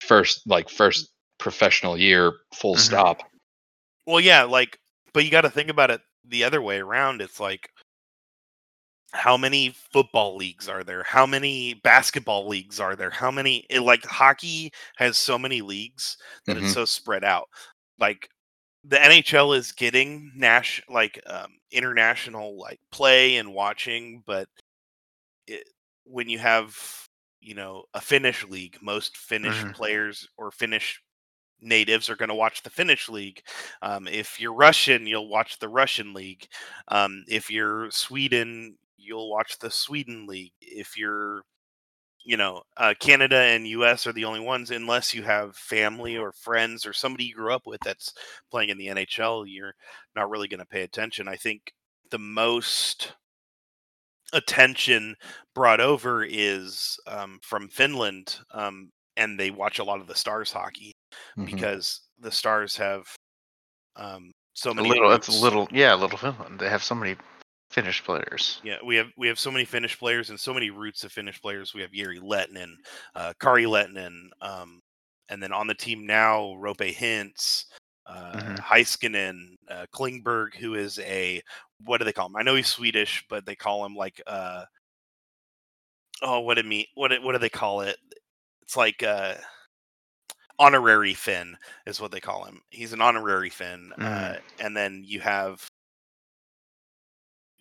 [SPEAKER 2] first like first professional year full
[SPEAKER 3] Mhm.
[SPEAKER 2] stop.
[SPEAKER 1] Well, yeah, like, but you got to think about it the other way around. It's like, how many football leagues are there? How many basketball leagues are there? How many, it, like, hockey has so many leagues that
[SPEAKER 2] Mhm.
[SPEAKER 1] it's so spread out. Like, the NHL is getting Nash, like, um, international, like, play and watching, but it, when you have, you know, a Finnish league, most Finnish
[SPEAKER 3] Mhm.
[SPEAKER 1] players or Finnish natives are going to watch the Finnish league. Um, if you're Russian, you'll watch the Russian league. Um, if you're Sweden, you'll watch the Sweden league. If you're you know, uh, Canada and US are the only ones, unless you have family or friends or somebody you grew up with that's playing in the NHL, you're not really going to pay attention. I think the most attention brought over is um, from Finland, um, and they watch a lot of the Stars hockey
[SPEAKER 2] Mhm.
[SPEAKER 1] because the Stars have um, so
[SPEAKER 3] A
[SPEAKER 1] many.
[SPEAKER 3] little, it's a little, yeah, little Finland. They have so many Finnish players.
[SPEAKER 1] Yeah, we have we have so many Finnish players and so many roots of Finnish players. We have Jere Lehtinen, uh, Kari Lehtonen, um, and then on the team now, Roope Hintz. uh,
[SPEAKER 3] Mhm.
[SPEAKER 1] Heiskanen, uh, Klingberg, who is a what do they call him? I know he's Swedish, but they call him like uh, oh, what do mean? What what do they call it? It's like uh, honorary Finn is what they call him. He's an honorary Finn, uh,
[SPEAKER 3] Mhm.
[SPEAKER 1] and then you have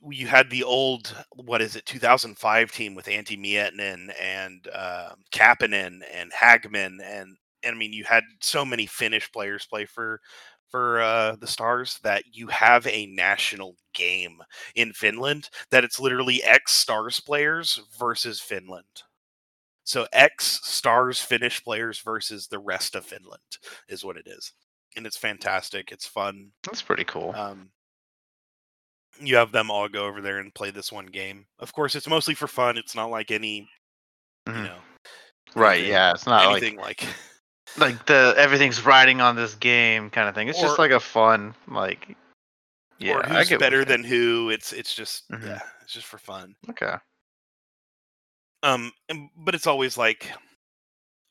[SPEAKER 1] you had the old what is it 2005 team with Antti Miettinen and uh, Kapanen and Hagman and, and I mean you had so many Finnish players play for for uh, the Stars that you have a national game in Finland that it's literally ex Stars players versus Finland. So ex Stars Finnish players versus the rest of Finland is what it is. And it's fantastic. It's fun.
[SPEAKER 3] That's pretty cool.
[SPEAKER 1] Um, you have them all go over there and play this one game. Of course, it's mostly for fun. It's not like any,
[SPEAKER 3] Mhm.
[SPEAKER 1] you know,
[SPEAKER 3] right?
[SPEAKER 1] anything-
[SPEAKER 3] Yeah, it's not like
[SPEAKER 1] anything like,
[SPEAKER 3] like the everything's riding on this game kind of thing. It's just like a fun like. Yeah,
[SPEAKER 1] or who's better than who. It's it's just
[SPEAKER 3] Mhm.
[SPEAKER 1] yeah, it's just for fun.
[SPEAKER 3] Okay.
[SPEAKER 1] Um, and, but it's always like,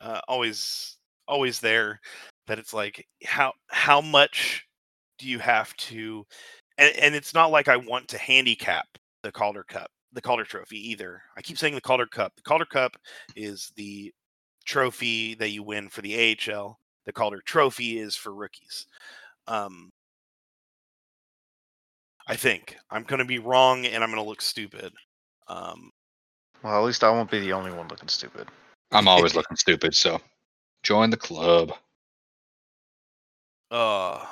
[SPEAKER 1] uh, always always there that it's like how how much do you have to, and, and it's not like I want to handicap the Calder Cup, the Calder Trophy either. I keep saying the Calder Cup. The Calder Cup is the trophy that you win for the AHL. The Calder Trophy is for rookies. Um, I think I'm going to be wrong and I'm going to look stupid. Um,
[SPEAKER 3] Well, at least I won't be the only one looking stupid.
[SPEAKER 2] I'm always (laughs) looking stupid, so join the club.
[SPEAKER 1] Uh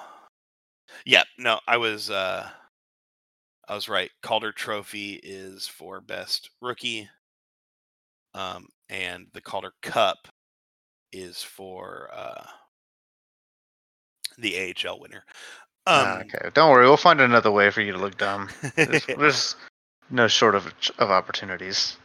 [SPEAKER 1] yeah, no, I was uh I was right. Calder Trophy is for best rookie. Um and the Calder Cup is for uh the AHL winner.
[SPEAKER 3] Ah,
[SPEAKER 1] Um
[SPEAKER 3] okay, don't worry. We'll find another way for you to look dumb. There's, (laughs) there's no short of of opportunities.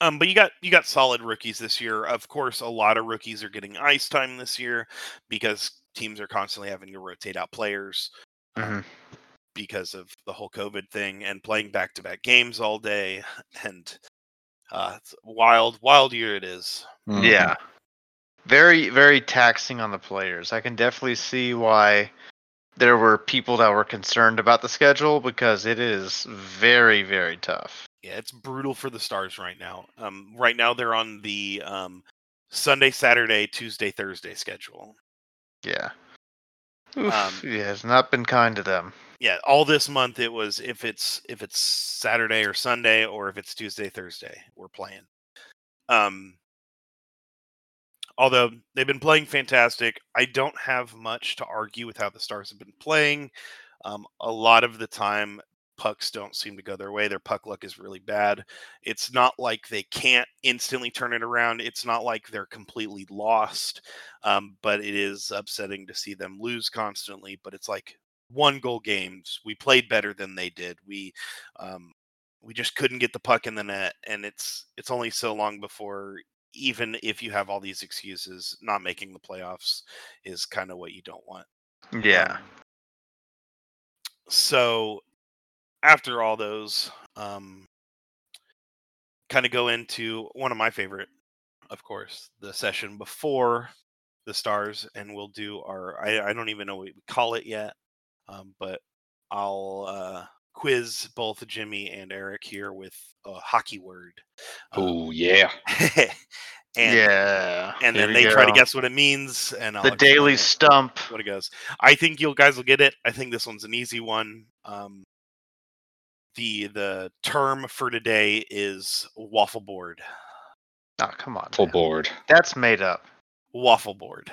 [SPEAKER 1] Um, but you got you got solid rookies this year. Of course, a lot of rookies are getting ice time this year because teams are constantly having to rotate out players um,
[SPEAKER 3] Mhm.
[SPEAKER 1] because of the whole COVID thing and playing back to back games all day. And uh, it's wild, wild year it is.
[SPEAKER 2] Mhm.
[SPEAKER 3] Yeah. Very, very taxing on the players. I can definitely see why there were people that were concerned about the schedule because it is very, very tough.
[SPEAKER 1] Yeah, it's brutal for the Stars right now. Um, right now they're on the um, Sunday, Saturday, Tuesday, Thursday schedule.
[SPEAKER 3] Yeah. Oof,
[SPEAKER 1] Um,
[SPEAKER 3] yeah, it's not been kind to them.
[SPEAKER 1] Yeah all this month it was if it's if it's saturday or sunday or if it's tuesday thursday we're playing. Um although they've been playing fantastic i don't have much to argue with how the stars have been playing. Um a lot of the time pucks don't seem to go their way their puck luck is really bad. It's not like they can't instantly turn it around it's not like they're completely lost um, but it is upsetting to see them lose constantly but it's like one goal games. We played better than they did. We um, we just couldn't get the puck in the net, and it's it's only so long before even if you have all these excuses, not making the playoffs is kind of what you don't want.
[SPEAKER 3] Yeah.
[SPEAKER 1] Um, so after all those, um, kind of go into one of my favorite, of course, the session before the stars, and we'll do our. I, I don't even know what we call it yet, um, but I'll uh, quiz both Jimmy and Eric here with a hockey word. Um,
[SPEAKER 2] Oh yeah. (laughs)
[SPEAKER 1] and
[SPEAKER 3] yeah.
[SPEAKER 1] and then
[SPEAKER 3] we
[SPEAKER 1] they try to guess what it means, and I'll
[SPEAKER 3] the daily
[SPEAKER 1] it
[SPEAKER 3] stump.
[SPEAKER 1] what it goes. I think you guys will get it. I think this one's an easy one. Um, the the term for today is waffle board.
[SPEAKER 3] Oh, come on.
[SPEAKER 2] waffle
[SPEAKER 3] man.
[SPEAKER 2] board.
[SPEAKER 3] That's made up.
[SPEAKER 1] Waffle board.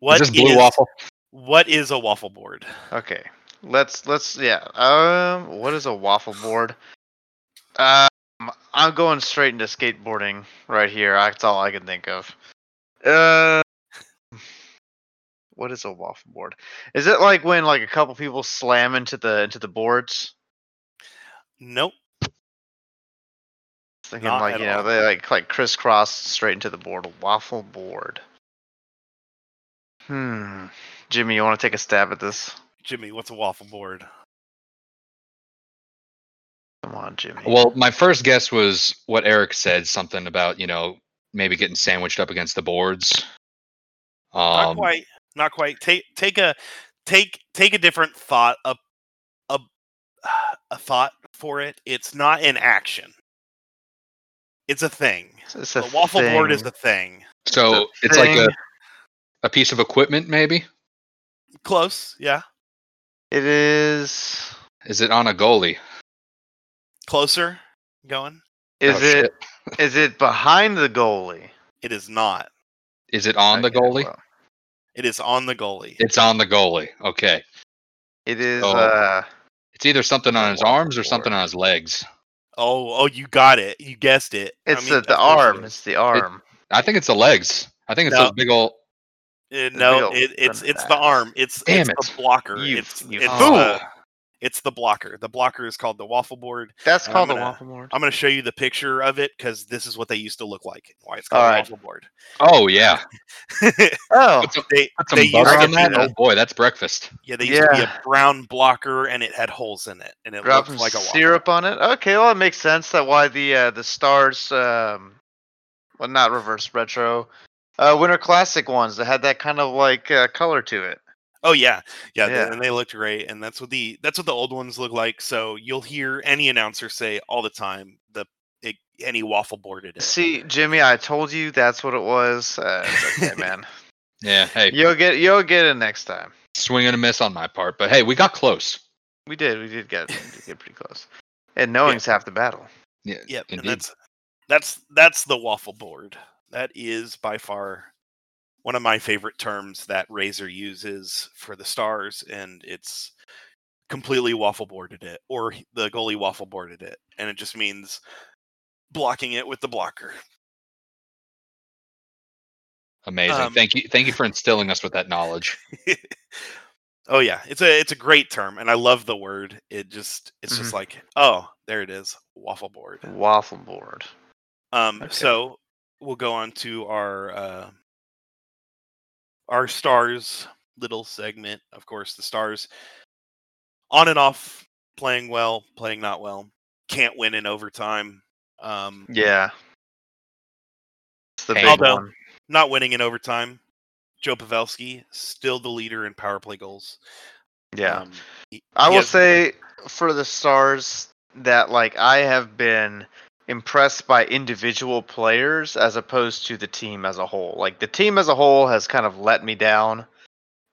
[SPEAKER 1] What
[SPEAKER 2] is this blue
[SPEAKER 1] is-
[SPEAKER 2] waffle?
[SPEAKER 1] What is a waffle board?
[SPEAKER 3] Okay. Let's let's yeah. Um what is a waffle board? Um, I'm going straight into skateboarding right here. That's all I can think of. Uh, what is a waffle board? Is it like when like a couple people slam into the into the boards?
[SPEAKER 1] Nope.
[SPEAKER 3] Thinking
[SPEAKER 1] Not
[SPEAKER 3] like you know
[SPEAKER 1] all.
[SPEAKER 3] they like like crisscross straight into the board. A waffle board. Hmm. Jimmy, you want to take a stab at this?
[SPEAKER 1] Jimmy, what's a waffle board?
[SPEAKER 3] Come on, Jimmy.
[SPEAKER 2] Well, my first guess was what Eric said, something about you know maybe getting sandwiched up against the boards.
[SPEAKER 1] Not
[SPEAKER 2] Um,
[SPEAKER 1] quite. Not quite. Take take a take take a different thought a a a thought for it. It's not an action. It's a thing.
[SPEAKER 3] It's- it's
[SPEAKER 1] A
[SPEAKER 3] a
[SPEAKER 1] waffle board is a thing.
[SPEAKER 2] so
[SPEAKER 3] It's a
[SPEAKER 2] it's like a, a piece of equipment, maybe.
[SPEAKER 1] Close, yeah.
[SPEAKER 3] It is.
[SPEAKER 2] Is it on a goalie?
[SPEAKER 1] Closer. Going.
[SPEAKER 3] Is
[SPEAKER 2] Oh,
[SPEAKER 3] it? (laughs) Is it behind the goalie?
[SPEAKER 1] It is not.
[SPEAKER 2] Is it on the
[SPEAKER 3] Okay,
[SPEAKER 2] goalie?
[SPEAKER 3] well,
[SPEAKER 1] It is on the goalie.
[SPEAKER 2] It's on the goalie. Okay.
[SPEAKER 3] it is.
[SPEAKER 2] Oh.
[SPEAKER 3] Uh,
[SPEAKER 2] It's either something on his arms or something on his legs.
[SPEAKER 1] Oh, oh, you got it. You guessed it. I
[SPEAKER 3] it's
[SPEAKER 1] mean,
[SPEAKER 3] the, the
[SPEAKER 1] course it
[SPEAKER 3] arm. It's the arm.
[SPEAKER 2] I think it's the legs. I think it's
[SPEAKER 1] No.
[SPEAKER 2] those big old.
[SPEAKER 1] Uh,
[SPEAKER 3] big
[SPEAKER 1] no, it, it's it's the arm. It's
[SPEAKER 2] Damn
[SPEAKER 1] it's
[SPEAKER 2] it.
[SPEAKER 1] the blocker.
[SPEAKER 3] You-
[SPEAKER 1] it's
[SPEAKER 3] you
[SPEAKER 1] it's
[SPEAKER 2] fool.
[SPEAKER 1] the it's the blocker. The blocker is called the waffle board.
[SPEAKER 3] That's
[SPEAKER 1] I'm
[SPEAKER 3] called a
[SPEAKER 1] gonna-
[SPEAKER 3] waffle board.
[SPEAKER 1] I'm going to show you the picture of it because this is what they used to look like. Why it's called
[SPEAKER 3] All
[SPEAKER 1] a
[SPEAKER 3] right.
[SPEAKER 1] waffle board.
[SPEAKER 2] Oh yeah. (laughs)
[SPEAKER 3] Oh,
[SPEAKER 2] Put some,
[SPEAKER 1] they
[SPEAKER 2] put some
[SPEAKER 1] they used
[SPEAKER 2] butter
[SPEAKER 1] to
[SPEAKER 2] on that.
[SPEAKER 1] a-
[SPEAKER 2] Oh boy, that's breakfast.
[SPEAKER 1] yeah they used to be a brown blocker and it had holes in it and it
[SPEAKER 3] drop
[SPEAKER 1] looked like a waffle.
[SPEAKER 3] syrup on it. Okay, well, it makes sense that why the uh, the stars, um, well, not reverse retro, uh, Winter Classic ones that had that kind of like uh, color to it.
[SPEAKER 1] Oh yeah, yeah, they- and they looked great, and that's what the that's what the old ones look like. So you'll hear any announcer say all the time the it, any waffle board it is.
[SPEAKER 3] See, Jimmy, I told you that's what it was. Uh, okay, (laughs) man.
[SPEAKER 2] Yeah. Hey,
[SPEAKER 3] You'll get you'll get it next time.
[SPEAKER 2] swing and a miss on my part, but hey, we got close.
[SPEAKER 3] We did. We did get we did get pretty close. And knowing's half the battle.
[SPEAKER 2] Yeah.
[SPEAKER 1] Yep, and
[SPEAKER 2] Indeed.
[SPEAKER 1] that's that's that's the waffle board. That is by far one of my favorite terms that Razor uses for the stars, and it's completely waffle boarded it, or the goalie waffle boarded it, and it just means blocking it with the blocker.
[SPEAKER 2] Amazing.
[SPEAKER 1] Um,
[SPEAKER 2] thank you. Thank you for instilling us with that knowledge. (laughs)
[SPEAKER 1] oh yeah, it's a it's a great term, and I love the word. It just it's just
[SPEAKER 3] Mhm.
[SPEAKER 1] like oh there it is, waffle board.
[SPEAKER 3] Waffle board.
[SPEAKER 1] Um,
[SPEAKER 3] Okay.
[SPEAKER 1] so we'll go on to our uh, our stars little segment. Of course, the stars on and off, playing well, playing not well, can't win in overtime. Um,
[SPEAKER 3] Yeah. It's the big
[SPEAKER 1] Although-
[SPEAKER 3] one.
[SPEAKER 1] not winning in overtime. Joe Pavelski still the leader in power play goals.
[SPEAKER 3] Yeah.
[SPEAKER 1] Um, he-
[SPEAKER 3] I
[SPEAKER 1] he
[SPEAKER 3] will
[SPEAKER 1] has-
[SPEAKER 3] say for the stars that like I have been impressed by individual players as opposed to the team as a whole. Like the team as a whole has kind of let me down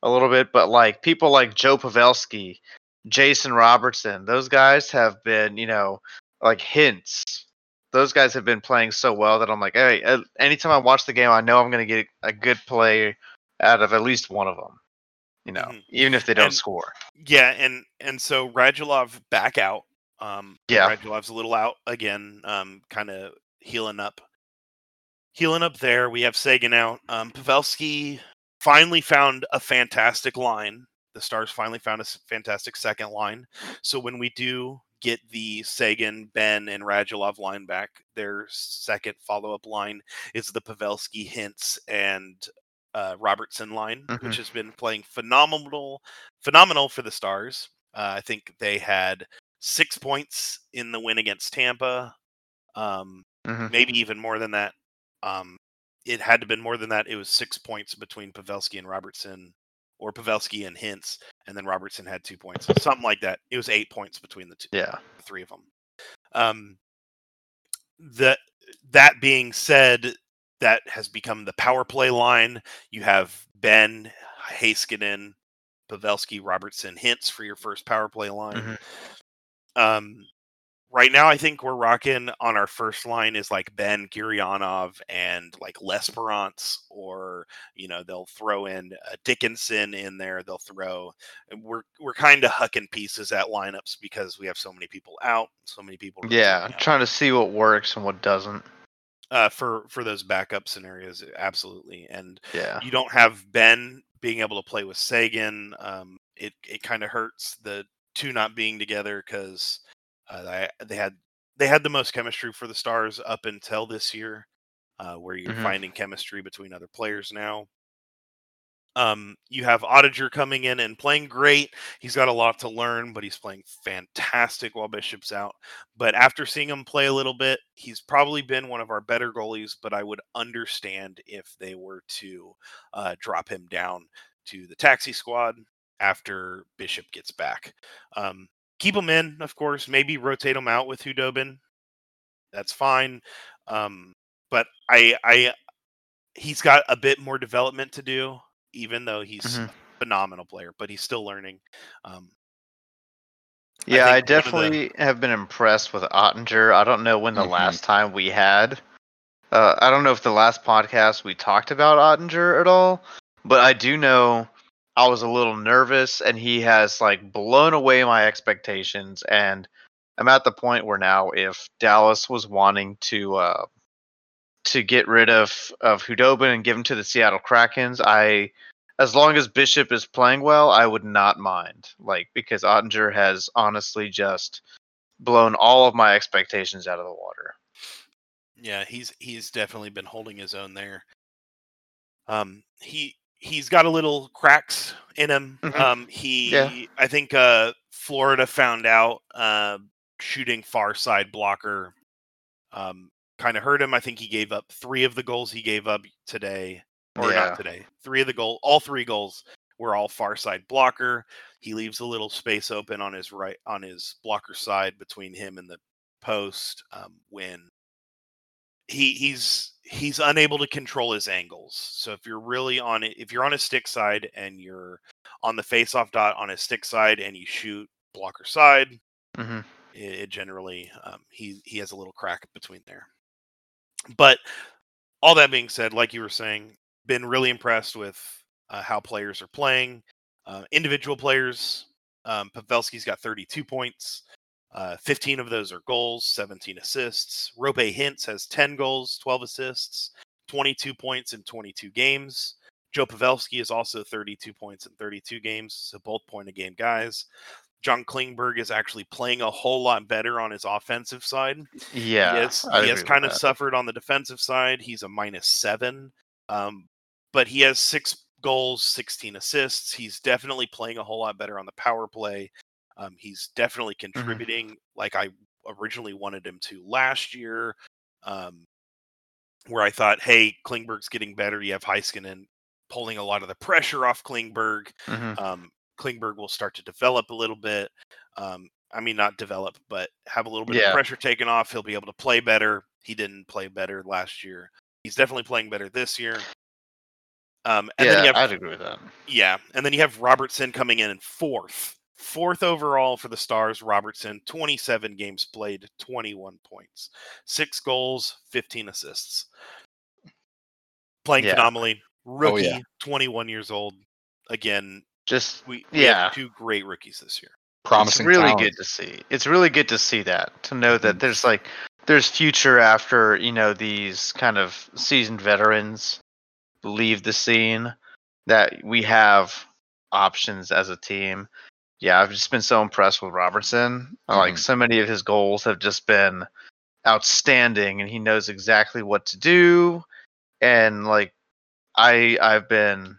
[SPEAKER 3] a little bit, but like people like Joe Pavelski, Jason Robertson, those guys have been, you know, like Hintz. Those guys have been playing so well that I'm like, hey, anytime I watch the game, I know I'm going to get a good play out of at least one of them. You know,
[SPEAKER 1] Mhm.
[SPEAKER 3] even if they don't
[SPEAKER 1] And-
[SPEAKER 3] score.
[SPEAKER 1] Yeah, and and so Radulov back out. Um,
[SPEAKER 3] Yeah.
[SPEAKER 1] Radulov's a little out again. Um, kind of healing up, healing up there. We have Seguin out. Um, Pavelski finally found a fantastic line. The Stars finally found a fantastic second line. So when we do get the Seguin, Benn, and Radulov line back, their second follow up line is the Pavelski, Hintz, and uh, Robertson line,
[SPEAKER 3] Mhm.
[SPEAKER 1] which has been playing phenomenal, phenomenal for the Stars. Uh, I think they had six points in the win against Tampa. Um,
[SPEAKER 3] Mhm.
[SPEAKER 1] maybe even more than that. Um, it had to have been more than that. It was six points between Pavelski and Robertson, or Pavelski and Hintz, and then Robertson had two points, something like that. It was eight points between the two,
[SPEAKER 3] Yeah.
[SPEAKER 1] the three of them. Um, that that being said, that has become the power play line. You have Benn Heiskanen, Pavelski, Robertson, Hintz for your first power play line.
[SPEAKER 3] Mhm.
[SPEAKER 1] Um, right now, I think we're rocking on our first line is like Benn Gurianov and like L'Esperance, or you know they'll throw in uh, Dickinson in there. They'll throw. We're we're kind of hucking pieces at lineups because we have so many people out, so many people.
[SPEAKER 3] Yeah, trying to see what works and what doesn't.
[SPEAKER 1] uh, for for those backup scenarios, absolutely. And
[SPEAKER 3] Yeah.
[SPEAKER 1] you don't have Benn being able to play with Seguin. Um, it it kind of hurts the two not being together because uh, they they had they had the most chemistry for the Stars up until this year, uh, where you're
[SPEAKER 3] Mhm.
[SPEAKER 1] finding chemistry between other players now. Um, you have Oettinger coming in and playing great. He's got a lot to learn, but he's playing fantastic while Bishop's out. But after seeing him play a little bit, he's probably been one of our better goalies. But I would understand if they were to uh, drop him down to the taxi squad after Bishop gets back. Um, keep him in, of course. Maybe rotate him out with Khudobin. That's fine. Um, but I, I, he's got a bit more development to do, even though he's
[SPEAKER 3] Mhm.
[SPEAKER 1] a phenomenal player. But he's still learning. Um,
[SPEAKER 3] Yeah, I,
[SPEAKER 1] one of the-
[SPEAKER 3] definitely have been impressed with Oettinger. I don't know when the
[SPEAKER 2] Mhm.
[SPEAKER 3] last time we had. Uh, I don't know if the last podcast we talked about Oettinger at all, but I do know I was a little nervous, and he has like blown away my expectations. And I'm at the point where now, if Dallas was wanting to uh, to get rid of of Khudobin and give him to the Seattle Krakens, I as long as Bishop is playing well, I would not mind. Like because Oettinger has honestly just blown all of my expectations out of the water.
[SPEAKER 1] Yeah, he's he's definitely been holding his own there. Um, he he's got a little cracks in him.
[SPEAKER 3] Mhm.
[SPEAKER 1] Um, he
[SPEAKER 3] Yeah.
[SPEAKER 1] I think uh, Florida found out uh, shooting far side blocker um, kind of hurt him. I think he gave up three of the goals he gave up today, or
[SPEAKER 3] Yeah.
[SPEAKER 1] not today. Three of the goal, all three goals were all far side blocker. He leaves a little space open on his right on his blocker side between him and the post um, when he he's he's unable to control his angles. So if you're really on it, if you're on a stick side and you're on the face-off dot on a stick side and you shoot blocker side,
[SPEAKER 3] hmm
[SPEAKER 1] it, it generally um, he he has a little crack between there. But all that being said, like you were saying, been really impressed with uh, how players are playing. Uh, individual players, um, Pavelski's got 32 points. Uh, 15 of those are goals, 17 assists. Roope Hintz has 10 goals, 12 assists, 22 points in 22 games. Joe Pavelski is also 32 points in 32 games, so both point a game guys. John Klingberg is actually playing a whole lot better on his offensive side.
[SPEAKER 3] Yeah,
[SPEAKER 1] he has, he has kind of
[SPEAKER 3] that.
[SPEAKER 1] suffered on the defensive side. He's a minus seven, um, but he has six goals, 16 assists. He's definitely playing a whole lot better on the power play. Um, he's definitely
[SPEAKER 3] Mm-hmm.
[SPEAKER 1] contributing like I originally wanted him to last year, um, where I thought, hey, Klingberg's getting better. You have Heiskanen pulling a lot of the pressure off Klingberg
[SPEAKER 3] Mhm.
[SPEAKER 1] um, Klingberg will start to develop a little bit. Um, I mean, not develop, but have a little bit
[SPEAKER 3] Yeah.
[SPEAKER 1] of pressure taken off. He'll be able to play better. He didn't play better last year. He's definitely playing better this year. Um, and
[SPEAKER 3] yeah,
[SPEAKER 1] then you have,
[SPEAKER 3] I'd agree with that.
[SPEAKER 1] yeah, and then you have Robertson coming in in fourth, fourth overall for the Stars. Robertson, 27 games played, 21 points, six goals, 15 assists, playing
[SPEAKER 3] Yeah.
[SPEAKER 1] phenomenally. Rookie,
[SPEAKER 2] yeah.
[SPEAKER 1] 21 years old. Again,
[SPEAKER 3] Just
[SPEAKER 1] we, we
[SPEAKER 3] Yeah.
[SPEAKER 1] have two great rookies this year.
[SPEAKER 2] Promising
[SPEAKER 3] it's really
[SPEAKER 2] talent.
[SPEAKER 3] good to see. It's really good to see that to know that
[SPEAKER 2] Mhm.
[SPEAKER 3] there's like there's future after you know these kind of seasoned veterans leave the scene. That we have options as a team. Yeah, I've just been so impressed with Robertson. Like
[SPEAKER 2] Mhm.
[SPEAKER 3] so many of his goals have just been outstanding, and he knows exactly what to do. And like I I've been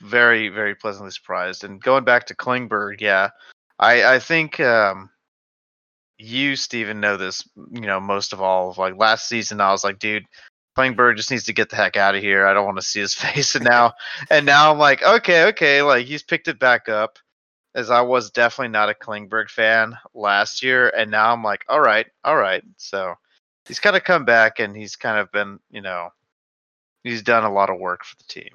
[SPEAKER 3] very very pleasantly surprised. And going back to Klingberg, yeah, I I think um, you Steven know this, you know, most of all. Like last season, I was like, dude, Klingberg just needs to get the heck out of here. I don't want to see his (laughs) face. And now, and now I'm like, okay, okay, like he's picked it back up. As I was definitely not a Klingberg fan last year, and now I'm like, all right, all right. So he's kind of come back, and he's kind of been, you know, he's done a lot of work for the team.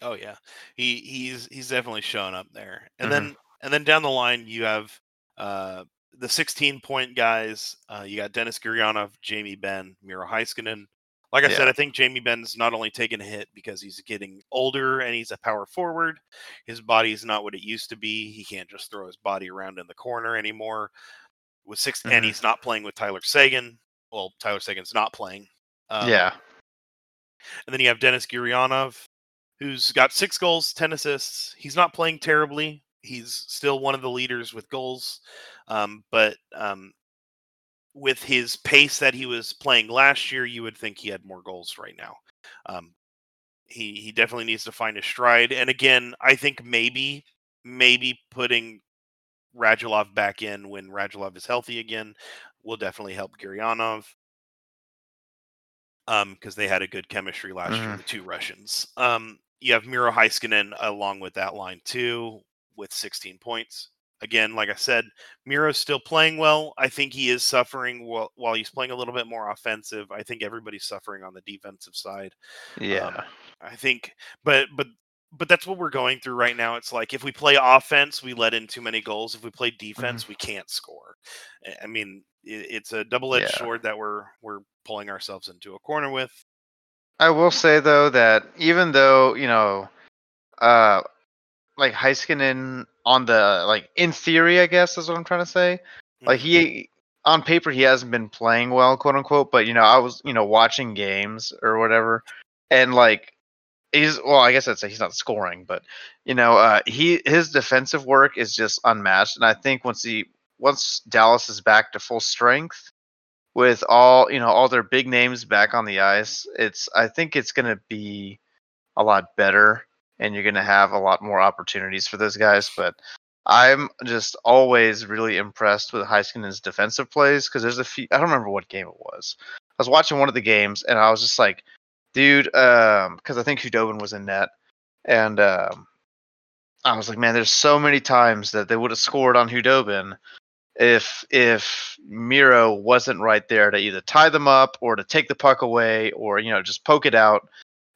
[SPEAKER 1] Oh yeah, he he's he's definitely shown up there. And
[SPEAKER 3] Mhm.
[SPEAKER 1] then and then down the line you have uh, the 16 point guys, uh, you got Denis Gurianov, Jamie Benn, Miro Heiskanen. Like I said, I think Jamie Benn's not only taking a hit because he's getting older and he's a power forward. His body's not what it used to be. He can't just throw his body around in the corner anymore. With 6 and
[SPEAKER 3] Mhm.
[SPEAKER 1] he's not playing with Tyler Seguin. Well, Tyler Seguin's not playing. Um,
[SPEAKER 3] yeah.
[SPEAKER 1] and then you have Denis Gurianov, who's got six goals, 10 assists. He's not playing terribly. He's still one of the leaders with goals. Um, but um, with his pace that he was playing last year, you would think he had more goals right now. Um, he, he definitely needs to find his stride. And again, I think maybe, maybe putting Radulov back in when Radulov is healthy again will definitely help Gurianov um because they had a good chemistry last year
[SPEAKER 3] Mhm.
[SPEAKER 1] the two russians um you have miro heiskanen along with that line too with 16 points again like i said miro's still playing well. I think he is suffering while, while he's playing a little bit more offensive. I think everybody's suffering on the defensive side
[SPEAKER 3] Yeah.
[SPEAKER 1] um, i think but but but that's what we're going through right now. It's like if we play offense we let in too many goals. If we play defense we can't score. I- mean i- it's a double-edged
[SPEAKER 3] Yeah.
[SPEAKER 1] sword that we're we're pulling ourselves into a corner with.
[SPEAKER 3] I will say though that even though you know, uh, like Heiskanen on the like in theory, I guess is what I'm trying to say. Like he on paper he hasn't been playing well, quote unquote. But you know, I was you know watching games or whatever, and like he's well, I guess I'd say he's not scoring, but you know, uh, he his defensive work is just unmatched. And I think once he once Dallas is back to full strength with all you know all their big names back on the ice, it's I think it's gonna be a lot better, and you're gonna have a lot more opportunities for those guys. But I'm just always really impressed with Heiskanen's defensive plays because there's a few. I don't remember what game it was. I was watching one of the games and I was just like, dude, um, because I think Khudobin was in net, and um, I was like, man, there's so many times that they would have scored on Khudobin if if Miro wasn't right there to either tie them up or to take the puck away or you know just poke it out.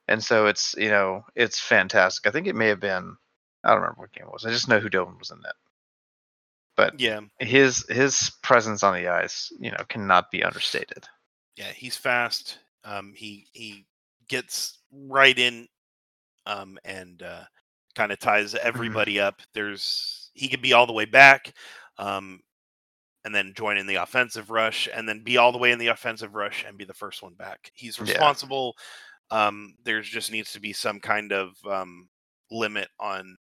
[SPEAKER 3] And so it's you know it's fantastic. I think it may have been I don't remember what game it was. I just know Khudobin was in that. But
[SPEAKER 1] yeah
[SPEAKER 3] his his presence on the ice, you know, cannot be understated.
[SPEAKER 1] yeah he's fast um he he gets right in um and uh kind of ties everybody up there's he could be all the way back um and then join in the offensive rush and then be all the way in the offensive rush and be the first one back he's
[SPEAKER 3] Yeah.
[SPEAKER 1] Um there's just needs to be some kind of um limit on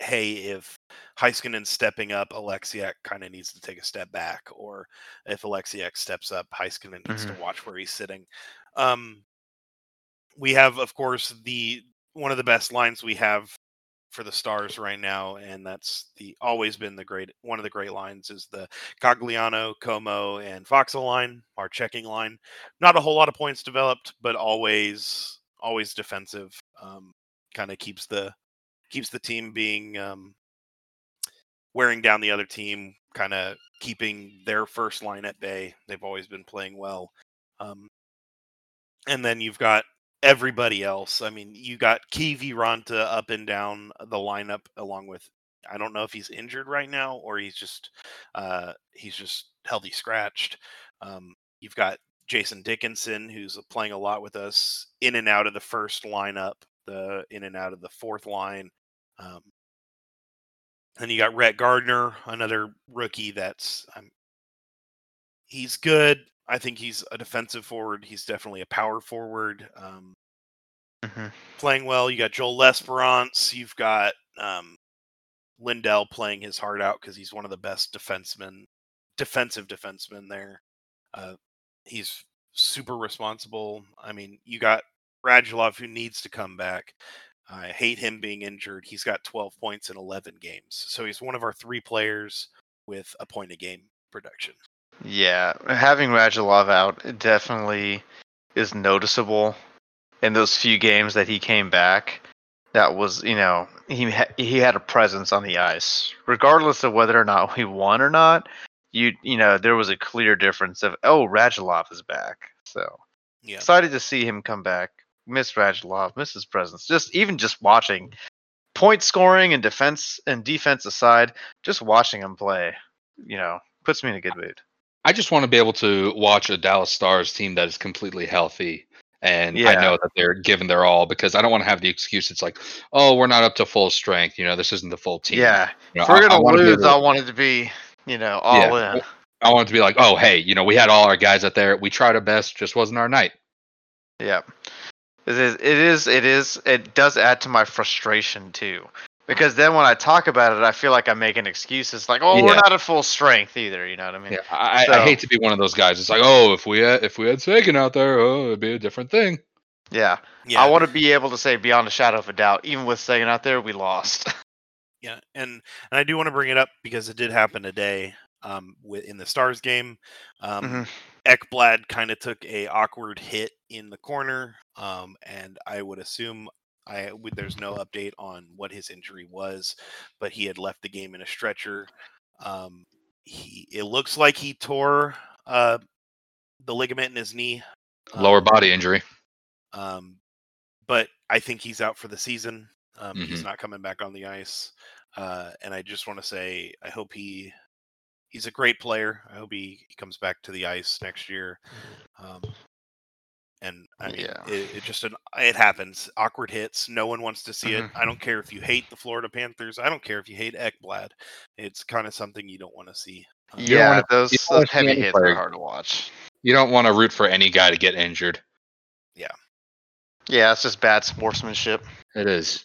[SPEAKER 1] hey if Heiskanen's stepping up Oleksiak kind of needs to take a step back or if Oleksiak steps up Heiskanen needs to watch where he's sitting. Um we have of course the one of the best lines we have for the stars right now and that's the always been the great one of the great lines is the Cogliano, Comeau and Faksa line, our checking line. Not a whole lot of points developed, but always always defensive. Um, kind of keeps the keeps the team being um, wearing down the other team, kind of keeping their first line at bay. They've always been playing well. Um, and then you've got everybody else. I mean, you got Kiviranta up and down the lineup along with I don't know if he's injured right now or he's just uh he's just healthy scratched. Um you've got Jason Dickinson who's playing a lot with us in and out of the first lineup, the in and out of the fourth line. Um and you got Rhett Gardner, another rookie that's um, he's good. I think he's a defensive forward. He's definitely a power forward. Um,
[SPEAKER 3] hmm
[SPEAKER 1] playing well. You got Joel L'Esperance. You've got um, Lindell playing his heart out because he's one of the best defensemen, defensive defensemen there. Uh, he's super responsible. I mean, you got Radulov who needs to come back. I hate him being injured. He's got 12 points in 11 games. So he's one of our three players with a point a game production.
[SPEAKER 3] Yeah, having Radulov out it definitely is noticeable in those few games that he came back. That was, you know, he ha- he had a presence on the ice, regardless of whether or not we won or not. You you know, there was a clear difference of oh, Radulov is back. So
[SPEAKER 1] Yeah.
[SPEAKER 3] excited to see him come back. Miss Radulov, miss his presence. Just even just watching point scoring and defense and defense aside, just watching him play, you know, puts me in a good mood.
[SPEAKER 2] I just want to be able to watch a Dallas Stars team that is completely healthy and I know that they're giving their all because I don't want to have the excuse. It's like, oh, we're not up to full strength. You know, this isn't the full team.
[SPEAKER 3] Yeah,
[SPEAKER 2] You know,
[SPEAKER 3] if we're gonna
[SPEAKER 2] be
[SPEAKER 3] lose,
[SPEAKER 2] able
[SPEAKER 3] I want it to be you know all
[SPEAKER 2] Yeah.
[SPEAKER 3] in.
[SPEAKER 2] I want it to be like, oh, hey, you know, we had all our guys out there. We tried our best, just wasn't our night.
[SPEAKER 3] Yeah. It is, it is it is it does add to my frustration too. Because then when I talk about it, I feel like I'm making excuses like, oh, we're not at full strength either. You know what I mean?
[SPEAKER 2] Yeah, I, I hate to be one of those guys. It's like, oh, if we had if we had Seguin out there, oh, it'd be a different thing.
[SPEAKER 3] Yeah.
[SPEAKER 1] Yeah,
[SPEAKER 3] I want to be able to say beyond a shadow of a doubt, even with Seguin out there, we lost. (laughs)
[SPEAKER 1] yeah, and and I do want to bring it up because it did happen today. Um, with in the Stars game, um,
[SPEAKER 3] Mhm.
[SPEAKER 1] Ekblad kind of took a awkward hit in the corner, um, and I would assume I would. There's no update on what his injury was, but he had left the game in a stretcher. Um, he it looks like he tore uh, the ligament in his knee.
[SPEAKER 2] Lower
[SPEAKER 1] um,
[SPEAKER 2] body injury.
[SPEAKER 1] Um, but I think he's out for the season. Um, He's
[SPEAKER 2] Mhm.
[SPEAKER 1] not coming back on the ice. Uh, and I just want to say, I hope he he's a great player. I hope he, he comes back to the ice next year. Um, and I mean,
[SPEAKER 3] Yeah.
[SPEAKER 1] it, it just an, it happens. Awkward hits. No one wants to see it.
[SPEAKER 3] Mhm.
[SPEAKER 1] I don't care if you hate the Florida Panthers. I don't care if you hate Ekblad. It's kind of something you don't want to see. Um,
[SPEAKER 3] yeah,
[SPEAKER 2] wanna-
[SPEAKER 3] those,
[SPEAKER 2] you don't wanna
[SPEAKER 3] those heavy hits
[SPEAKER 2] player-
[SPEAKER 3] are hard to watch.
[SPEAKER 2] You don't want to root for any guy to get injured.
[SPEAKER 3] Yeah. Yeah, it's just bad sportsmanship.
[SPEAKER 2] It is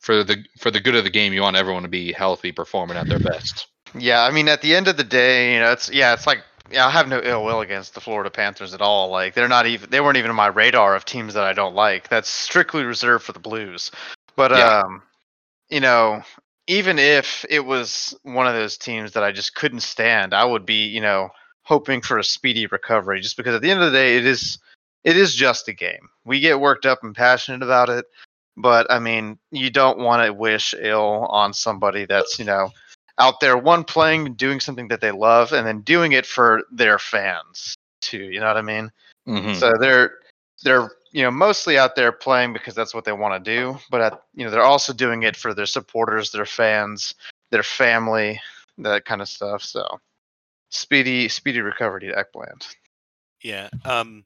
[SPEAKER 2] for the for the good of the game. You want everyone to be healthy, performing at their best.
[SPEAKER 3] Yeah, I mean, at the end of the day, you know, it's yeah, it's like yeah, I have no ill will against the Florida Panthers at all. Like they're not even they weren't even on my radar of teams that I don't like. That's strictly reserved for the Blues. But
[SPEAKER 2] Yeah.
[SPEAKER 3] um, you know, even if it was one of those teams that I just couldn't stand, I would be, you know, hoping for a speedy recovery. Just because at the end of the day, it is it is just a game. We get worked up and passionate about it, but I mean, you don't want to wish ill on somebody that's you know out there one playing doing something that they love and then doing it for their fans too you know what i mean
[SPEAKER 2] Mhm.
[SPEAKER 3] so they're they're you know mostly out there playing because that's what they want to do but at, you know they're also doing it for their supporters their fans their family that kind of stuff so speedy speedy recovery to Ekblad.
[SPEAKER 1] Yeah. Um,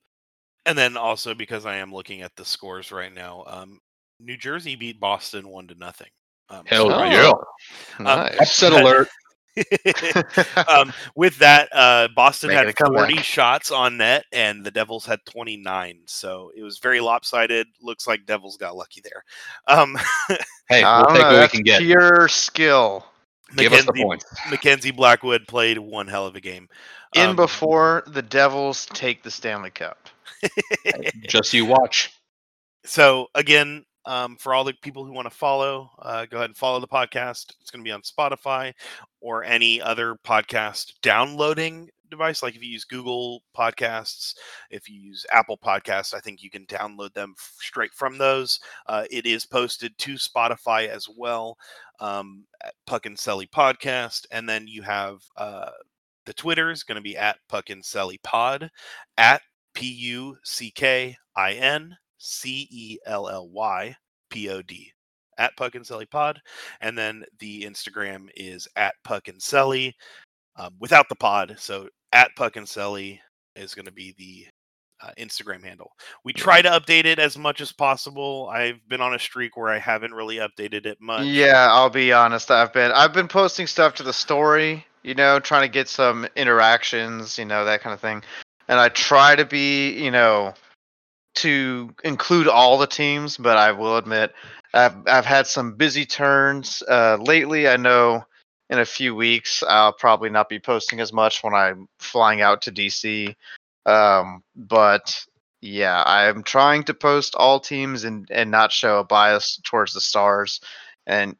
[SPEAKER 1] and then also because I am looking at the scores right now, um, New Jersey beat Boston one to nothing. Um,
[SPEAKER 2] Hell
[SPEAKER 1] so-
[SPEAKER 2] yeah.
[SPEAKER 3] Oh, nice.
[SPEAKER 2] Upset alert. (laughs) (laughs)
[SPEAKER 1] um, with that, uh, Boston
[SPEAKER 3] Making
[SPEAKER 1] had
[SPEAKER 3] comeback.
[SPEAKER 1] 40 shots on net, and the Devils had 29. So it was very lopsided. Looks like Devils got lucky there. Um, (laughs)
[SPEAKER 2] Hey, we'll take
[SPEAKER 3] know,
[SPEAKER 2] what we can get.
[SPEAKER 3] pure skill
[SPEAKER 2] Give us the
[SPEAKER 1] Mackenzie,
[SPEAKER 2] points.
[SPEAKER 1] Mackenzie Blackwood played one hell of a game.
[SPEAKER 3] in
[SPEAKER 1] Um,
[SPEAKER 3] before the devils take the stanley cup
[SPEAKER 2] Just you watch.
[SPEAKER 1] so again um, for all the people who want to follow uh, go ahead and follow the podcast it's going to be on spotify or any other podcast downloading device like if you use google podcasts if you use apple podcasts i think you can download them straight from those uh, it is posted to spotify as well um, at puck and celly podcast and then you have uh, the twitter is going to be at puck and celly pod at P U C K I N C E L L Y P O D at Puck and Celly Pod. And then the Instagram is at Puck and Celly um, without the pod. So at Puck and Celly is going to be the uh, Instagram handle. We try to update it as much as possible. I've been on a streak where I haven't really updated it much.
[SPEAKER 3] Yeah, I'll be honest. I've been I've been posting stuff to the story, you know, trying to get some interactions, you know, that kind of thing. And I try to be, you know, to include all the teams, but I will admit I've I've had some busy turns uh, lately. I know in a few weeks I'll probably not be posting as much when I'm flying out to DC. Um, but yeah, I'm trying to post all teams and and not show a bias towards the stars and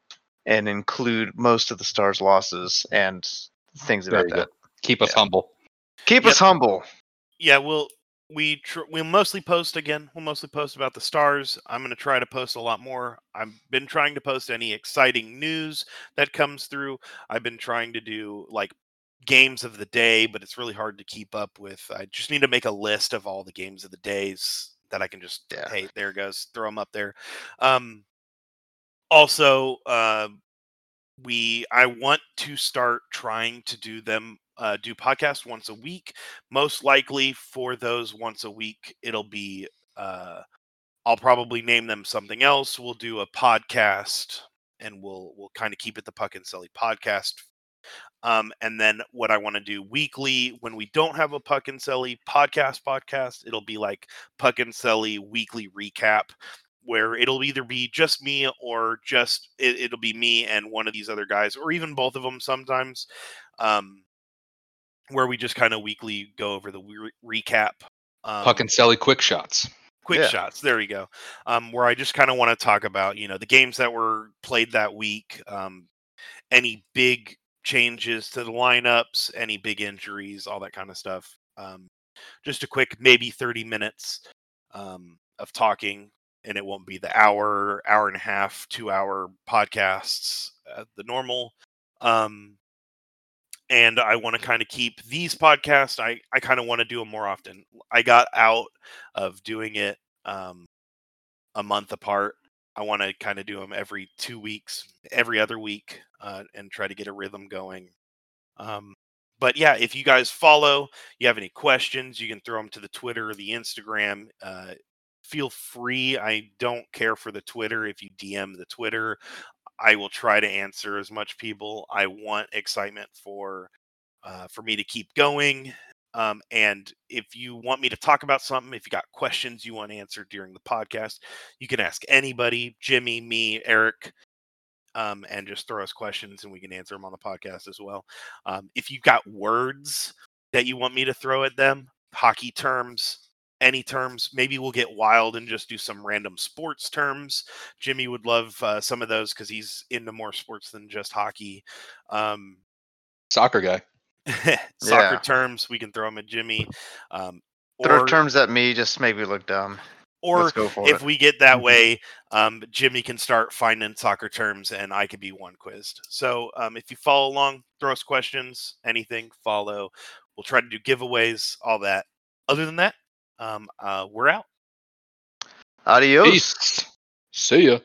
[SPEAKER 3] and include most of the stars losses and things about that.
[SPEAKER 2] good. Keep us
[SPEAKER 3] Yeah.
[SPEAKER 2] humble.
[SPEAKER 3] Keep
[SPEAKER 1] Yep.
[SPEAKER 3] us humble.
[SPEAKER 1] yeah we'll we tr- we'll mostly post again we'll mostly post about the stars i'm going to try to post a lot more i've been trying to post any exciting news that comes through i've been trying to do like games of the day but it's really hard to keep up with i just need to make a list of all the games of the days that i can just
[SPEAKER 3] Yeah.
[SPEAKER 1] hey there it goes throw them up there um also uh, we i want to start trying to do them uh, do podcast once a week. Most likely for those once a week, it'll be. Uh, I'll probably name them something else. We'll do a podcast, and we'll we'll kind of keep it the Puck and Sully podcast. Um, and then what I want to do weekly when we don't have a Puck and Sully podcast podcast, it'll be like Puck and Sully weekly recap where it'll either be just me or just it, will be me and one of these other guys or even both of them sometimes um where we just kind of weekly go over the re- recap
[SPEAKER 2] um, puck and Sully quick shots
[SPEAKER 1] quick yeah. shots there we go um where i just kind of want to talk about you know the games that were played that week um any big changes to the lineups any big injuries all that kind of stuff um just a quick maybe 30 minutes um of talking and it won't be the hour, hour and a half, two hour podcasts, uh, the normal. Um, and I want to kind of keep these podcasts. I, I kind of want to do them more often. I got out of doing it um, a month apart. I want to kind of do them every two weeks, every other week, uh, and try to get a rhythm going. Um, but yeah, if you guys follow, you have any questions, you can throw them to the Twitter or the Instagram. Uh, feel free. I don't care for the Twitter. If you DM the Twitter, I will try to answer as much people. I want excitement for uh, for me to keep going. Um, and if you want me to talk about something, if you got questions you want answered during the podcast, you can ask anybody, Jimmy, me, Eric, um, and just throw us questions and we can answer them on the podcast as well. Um, if you've got words that you want me to throw at them, hockey terms, any terms. Maybe we'll get wild and just do some random sports terms. Jimmy would love uh, some of those because he's into more sports than just hockey. Um,
[SPEAKER 2] Soccer guy. (laughs)
[SPEAKER 1] soccer yeah. terms, we can throw them at Jimmy. Um,
[SPEAKER 3] throw terms at me, just make me look dumb.
[SPEAKER 1] Or if it. we get that mm-hmm. way, um, Jimmy can start finding soccer terms and I could be one quizzed. So um, if you follow along, throw us questions, anything, follow. We'll try to do giveaways, all that. Other than that, um, uh, we're out.
[SPEAKER 3] Adios. Peace.
[SPEAKER 2] See ya.